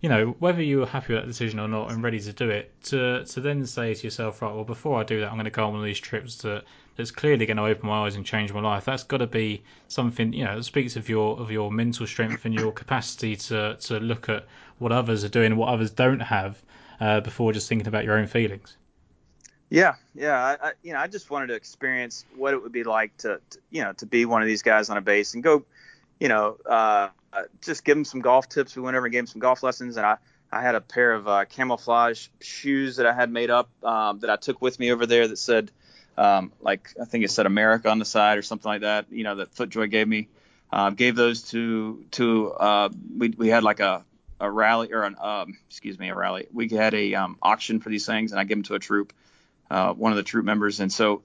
you know, whether you were happy with that decision or not and ready to do it, to to then say to yourself, right, well, before I do that, I'm going to go on one of these trips that that's clearly going to open my eyes and change my life. That's got to be something, you know, that speaks of your of your mental strength and your capacity to to look at what others are doing, and what others don't have, uh, before just thinking about your own feelings. Yeah, yeah, I, I, you know, I just wanted to experience what it would be like to, to, you know, to be one of these guys on a base and go, you know, uh, just give them some golf tips. We went over and gave them some golf lessons, and I I had a pair of uh, camouflage shoes that I had made up um, that I took with me over there that said um, like I think it said America on the side or something like that. You know that FootJoy gave me. Uh, gave those to to uh, we we had like a a rally or an um, excuse me a rally. We had a um, auction for these things, and I gave them to a troop, uh, one of the troop members, and so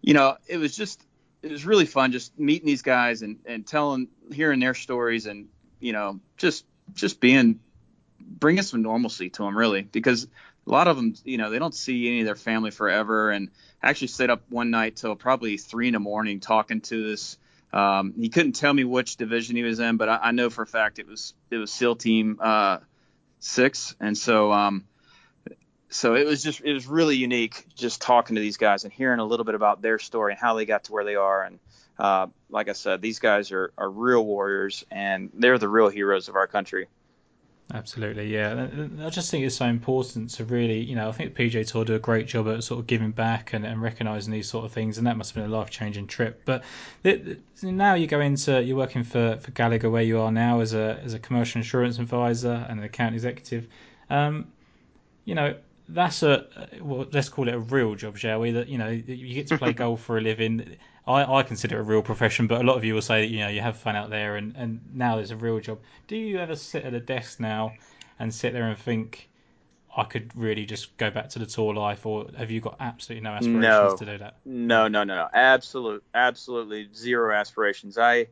you know it was just it was really fun just meeting these guys and and telling hearing their stories and you know, just just being bringing some normalcy to them really because a lot of them, you know, they don't see any of their family forever. And I actually stayed up one night till probably three in the morning talking to this. Um, he couldn't tell me which division he was in, but I, I know for a fact it was it was SEAL Team uh, Six, and so um, so it was just it was really unique just talking to these guys and hearing a little bit about their story and how they got to where they are and uh, like I said, these guys are, are real warriors and they're the real heroes of our country. Absolutely, yeah. I just think it's so important to really, you know, I think the PGA Tour do a great job at sort of giving back and, and recognising these sort of things, and that must have been a life changing trip. But it, now you go into, you're working for, for Gallagher where you are now as a as a commercial insurance advisor and an account executive. Um, you know, that's a well, let's call it a real job, shall we? That you know, you get to play (laughs) golf for a living. I, I consider it a real profession, but a lot of you will say that, you know you have fun out there, and, and now there's a real job. Do you ever sit at a desk now and sit there and think, I could really just go back to the tour life, or have you got absolutely no aspirations no, to do that? No, no, no, no, absolute, absolutely zero aspirations. I,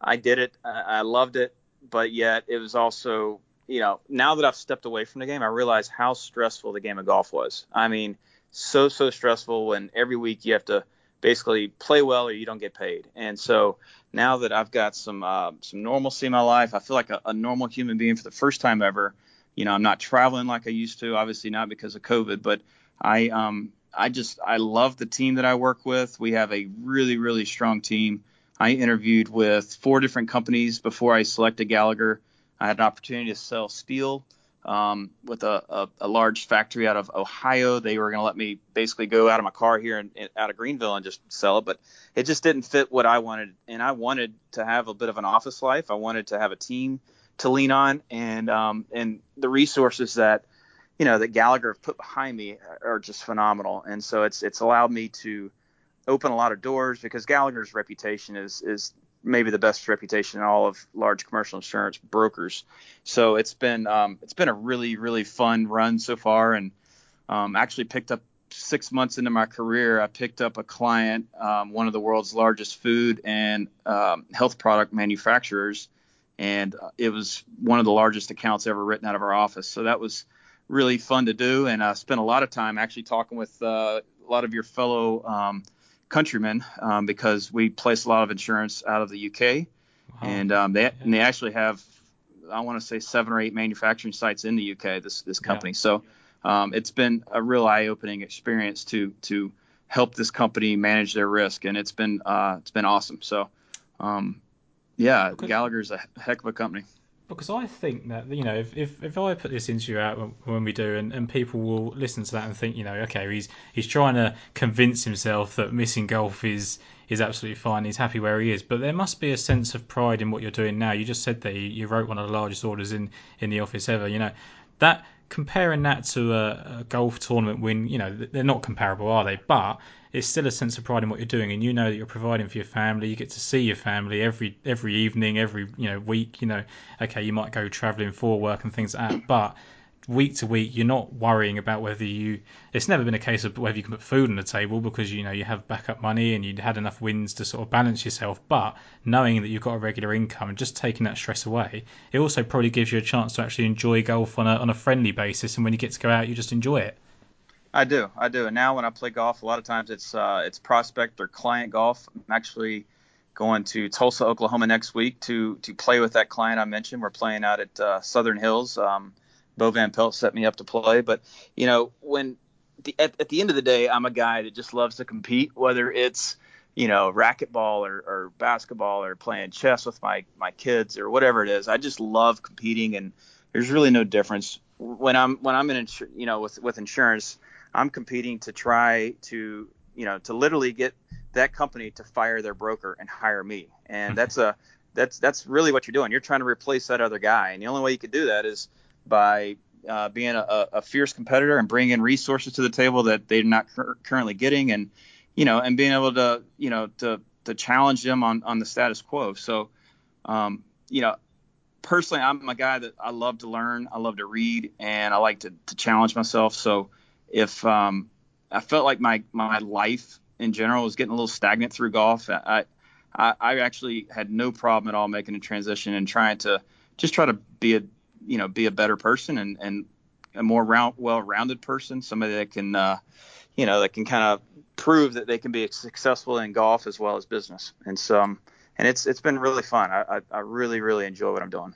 I did it, I, I loved it, but yet it was also, you know, now that I've stepped away from the game, I realize how stressful the game of golf was. I mean, so so stressful when every week you have to basically play well or you don't get paid. And so now that I've got some uh, some normalcy in my life, I feel like a, a, normal human being for the first time ever. You know, I'm not traveling like I used to, obviously not because of COVID, but I um I just I love the team that I work with. We have a really really strong team. I interviewed with four different companies before I selected Gallagher. I had an opportunity to sell steel um, with a, a, a, large factory out of Ohio. They were going to let me basically go out of my car here and, and, out of Greenville and just sell it, but it just didn't fit what I wanted. And I wanted to have a bit of an office life. I wanted to have a team to lean on, and um, and the resources that you know that Gallagher have put behind me are just phenomenal. And so it's it's allowed me to open a lot of doors because Gallagher's reputation is is maybe the best reputation in all of large commercial insurance brokers. So it's been um, it's been a really really fun run so far, and um, actually picked up six months into my career, I picked up a client, um, one of the world's largest food and um, health product manufacturers, and uh, it was one of the largest accounts ever written out of our office. So that was really fun to do, and I spent a lot of time actually talking with uh, a lot of your fellow um, countrymen um, because we place a lot of insurance out of the UK, wow. and um, they and they actually have I want to say seven or eight manufacturing sites in the UK. This this company, yeah. so um, it's been a real eye-opening experience to to help this company manage their risk, and it's been uh, it's been awesome. So, um, yeah, okay. Gallagher's a heck of a company. Because I think that you know, if, if, if I put this interview out when we do, and, and people will listen to that and think, you know, okay, he's he's trying to convince himself that missing golf is is absolutely fine. He's happy where he is, but there must be a sense of pride in what you're doing now. You just said that you, you wrote one of the largest orders in in the office ever. You know, that comparing that to a, a, golf tournament win, you know, they're not comparable, are they? But it's still a sense of pride in what you're doing, and you know that you're providing for your family. You get to see your family every every evening, every you know week. You know, okay, you might go travelling for work and things like that, (clears throat) but week to week, you're not worrying about whether you. It's never been a case of whether you can put food on the table because you know you have backup money and you had enough wins to sort of balance yourself. But knowing that you've got a regular income and just taking that stress away, it also probably gives you a chance to actually enjoy golf on a on a friendly basis. And when you get to go out, you just enjoy it. I do, I do. And now when I play golf, a lot of times it's uh, it's prospect or client golf. I'm actually going to Tulsa, Oklahoma next week to to play with that client I mentioned. We're playing out at uh, Southern Hills. Um, Bo Van Pelt set me up to play. But you know, when the, at, at the end of the day, I'm a guy that just loves to compete, whether it's you know racquetball or, or basketball or playing chess with my my kids or whatever it is. I just love competing, and there's really no difference when I'm when I'm in you know with with insurance. I'm competing to try to you know to literally get that company to fire their broker and hire me, and that's a that's that's really what you're doing. You're trying to replace that other guy, and the only way you can do that is by uh, being a, a, fierce competitor and bringing resources to the table that they're not cur- currently getting, and you know, and being able to you know to to challenge them on on the status quo. So, um, you know, personally, I'm a guy that I love to learn, I love to read, and I like to, to challenge myself. So, if um, I felt like my my life in general was getting a little stagnant through golf, I I, I actually had no problem at all making a transition and trying to just try to be a you know be a better person and and a more round well-rounded person, somebody that can uh, you know that can kind of prove that they can be successful in golf as well as business. And so um, and it's it's been really fun. I, I, I really really enjoy what I'm doing.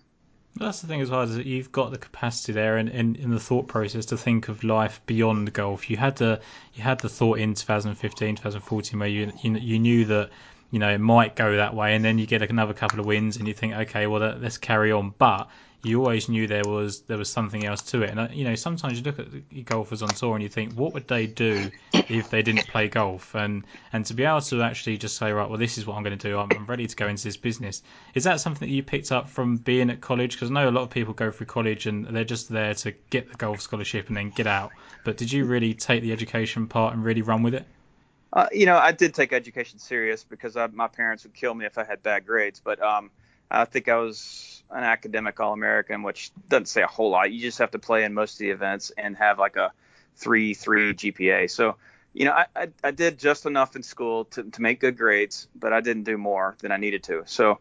That's the thing as well is that you've got the capacity there and in, in the thought process to think of life beyond golf. You had the you had the thought in 2015, 2014 where you you, you knew that you know it might go that way, and then you get another couple of wins and you think, okay, well let's carry on. But you always knew there was there was something else to it. And uh, you know, sometimes you look at golfers on tour and you think, what would they do if they didn't play golf? And and to be able to actually just say, right, well, this is what I'm going to do. I'm, I'm ready to go into this business. Is that something that you picked up from being at college? Because I know a lot of people go through college and they're just there to get the golf scholarship and then get out. But did you really take the education part and really run with it? Uh, you know, I did take education serious because I, my parents would kill me if I had bad grades. But um, I think I was an academic All American, which doesn't say a whole lot. You just have to play in most of the events and have like a three three GPA. So, you know, I, I, I did just enough in school to, to make good grades, but I didn't do more than I needed to. So,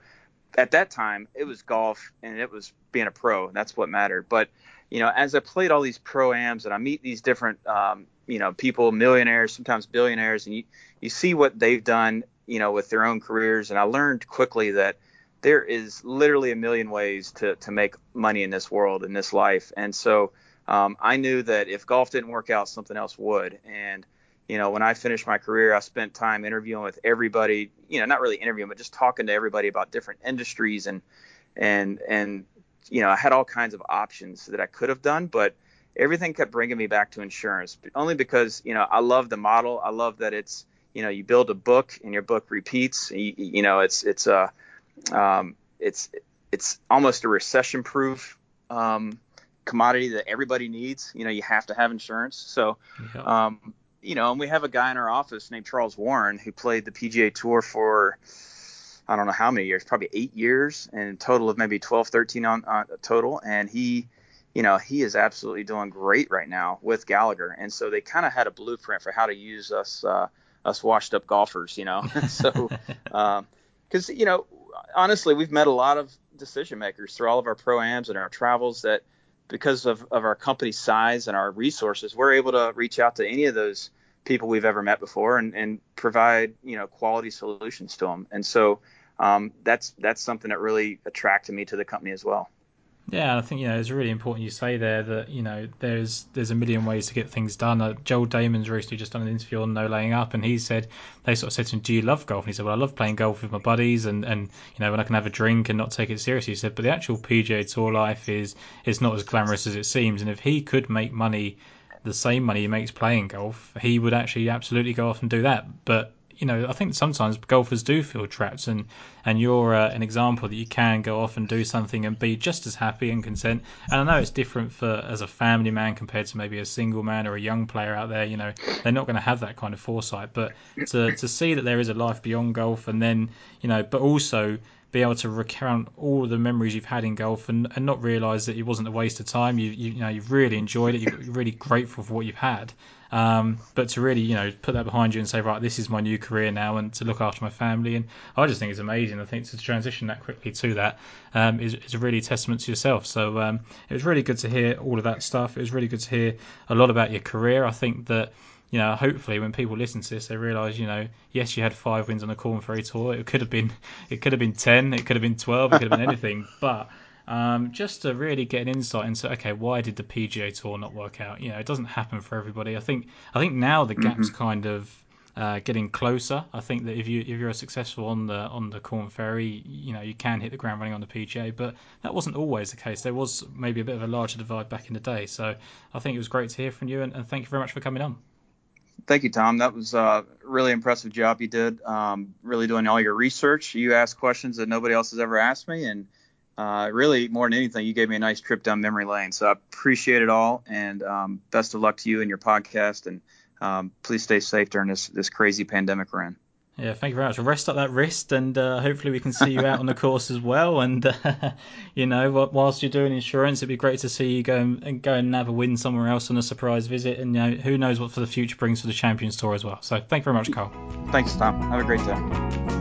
at that time, it was golf and it was being a pro. That's what mattered. But, you know, as I played all these pro ams and I meet these different, um, you know, people, millionaires, sometimes billionaires, and you you see what they've done, you know, with their own careers, and I learned quickly that there is literally a million ways to, to make money in this world, in this life. And so um, I knew that if golf didn't work out, something else would. And, you know, when I finished my career, I spent time interviewing with everybody, you know, not really interviewing, but just talking to everybody about different industries and, and, and, you know, I had all kinds of options that I could have done, but everything kept bringing me back to insurance only because, you know, I love the model. I love that it's, you know, you build a book and your book repeats, you, you know, it's, it's, a, uh, um, it's it's almost a recession proof um, commodity that everybody needs. You know, you have to have insurance. So, um, you know, and we have a guy in our office named Charles Warren who played the PGA Tour for I don't know how many years, probably eight years, and total of maybe 12, 13 on uh, total. And he, you know, he is absolutely doing great right now with Gallagher. And so they kind of had a blueprint for how to use us, uh, us washed up golfers, you know. (laughs) so, because um, you know, honestly, we've met a lot of decision makers through all of our proams and our travels that, because of, of our company size and our resources, we're able to reach out to any of those people we've ever met before and, and provide you know quality solutions to them. And so um, that's that's something that really attracted me to the company as well. Yeah, I think you know it's really important you say there that you know there's there's a million ways to get things done. Uh, Joel Dahmen's recently just done an interview on no laying up, and he said they sort of said to him, "Do you love golf?" And he said, "Well, I love playing golf with my buddies, and and you know when I can have a drink and not take it seriously." He said, "But the actual PGA Tour life is is not as glamorous as it seems, and if he could make money." The same money he makes playing golf, he would actually absolutely go off and do that. But you know, I think sometimes golfers do feel trapped, and and you're uh, an example that you can go off and do something and be just as happy and content. And I know it's different for as a family man compared to maybe a single man or a young player out there. You know, they're not going to have that kind of foresight. But to to see that there is a life beyond golf, and then you know, but also be able to recount all the memories you've had in golf and, and not realize that it wasn't a waste of time. You, you, you know you've really enjoyed it. You're really grateful for what you've had. Um, but to really, you know, put that behind you and say, right, this is my new career now, and to look after my family, and I just think it's amazing. I think to transition that quickly to that um, is, is a really testament to yourself. So um, it was really good to hear all of that stuff. It was really good to hear a lot about your career. I think that you know, hopefully when people listen to this, they realise, you know, yes, you had five wins on the Korn Ferry Tour. It could have been, it could have been ten, it could have been twelve, it could have been anything. But um, just to really get an insight into okay, why did the PGA Tour not work out? You know, it doesn't happen for everybody. I think I think now the gap's mm-hmm. kind of uh, getting closer. I think that if you if you're successful on the on the Korn Ferry, you know you can hit the ground running on the PGA, but that wasn't always the case. There was maybe a bit of a larger divide back in the day. So I think it was great to hear from you, and, and thank you very much for coming on. Thank you, Tom. That was a really impressive job you did. Um, really doing all your research. You asked questions that nobody else has ever asked me, and uh, really, more than anything, you gave me a nice trip down memory lane. So I appreciate it all, and um, best of luck to you and your podcast. And um, please stay safe during this this crazy pandemic we're in. Yeah, thank you very much. Rest up that wrist, and uh, hopefully we can see you out on the (laughs) course as well. And uh, (laughs) you know, whilst you're doing insurance, it'd be great to see you go and go and have a win somewhere else on a surprise visit. And you know, who knows what for the future brings for the Champions Tour as well. So, thank you very much, Carl. Thanks, Tom. Have a great day.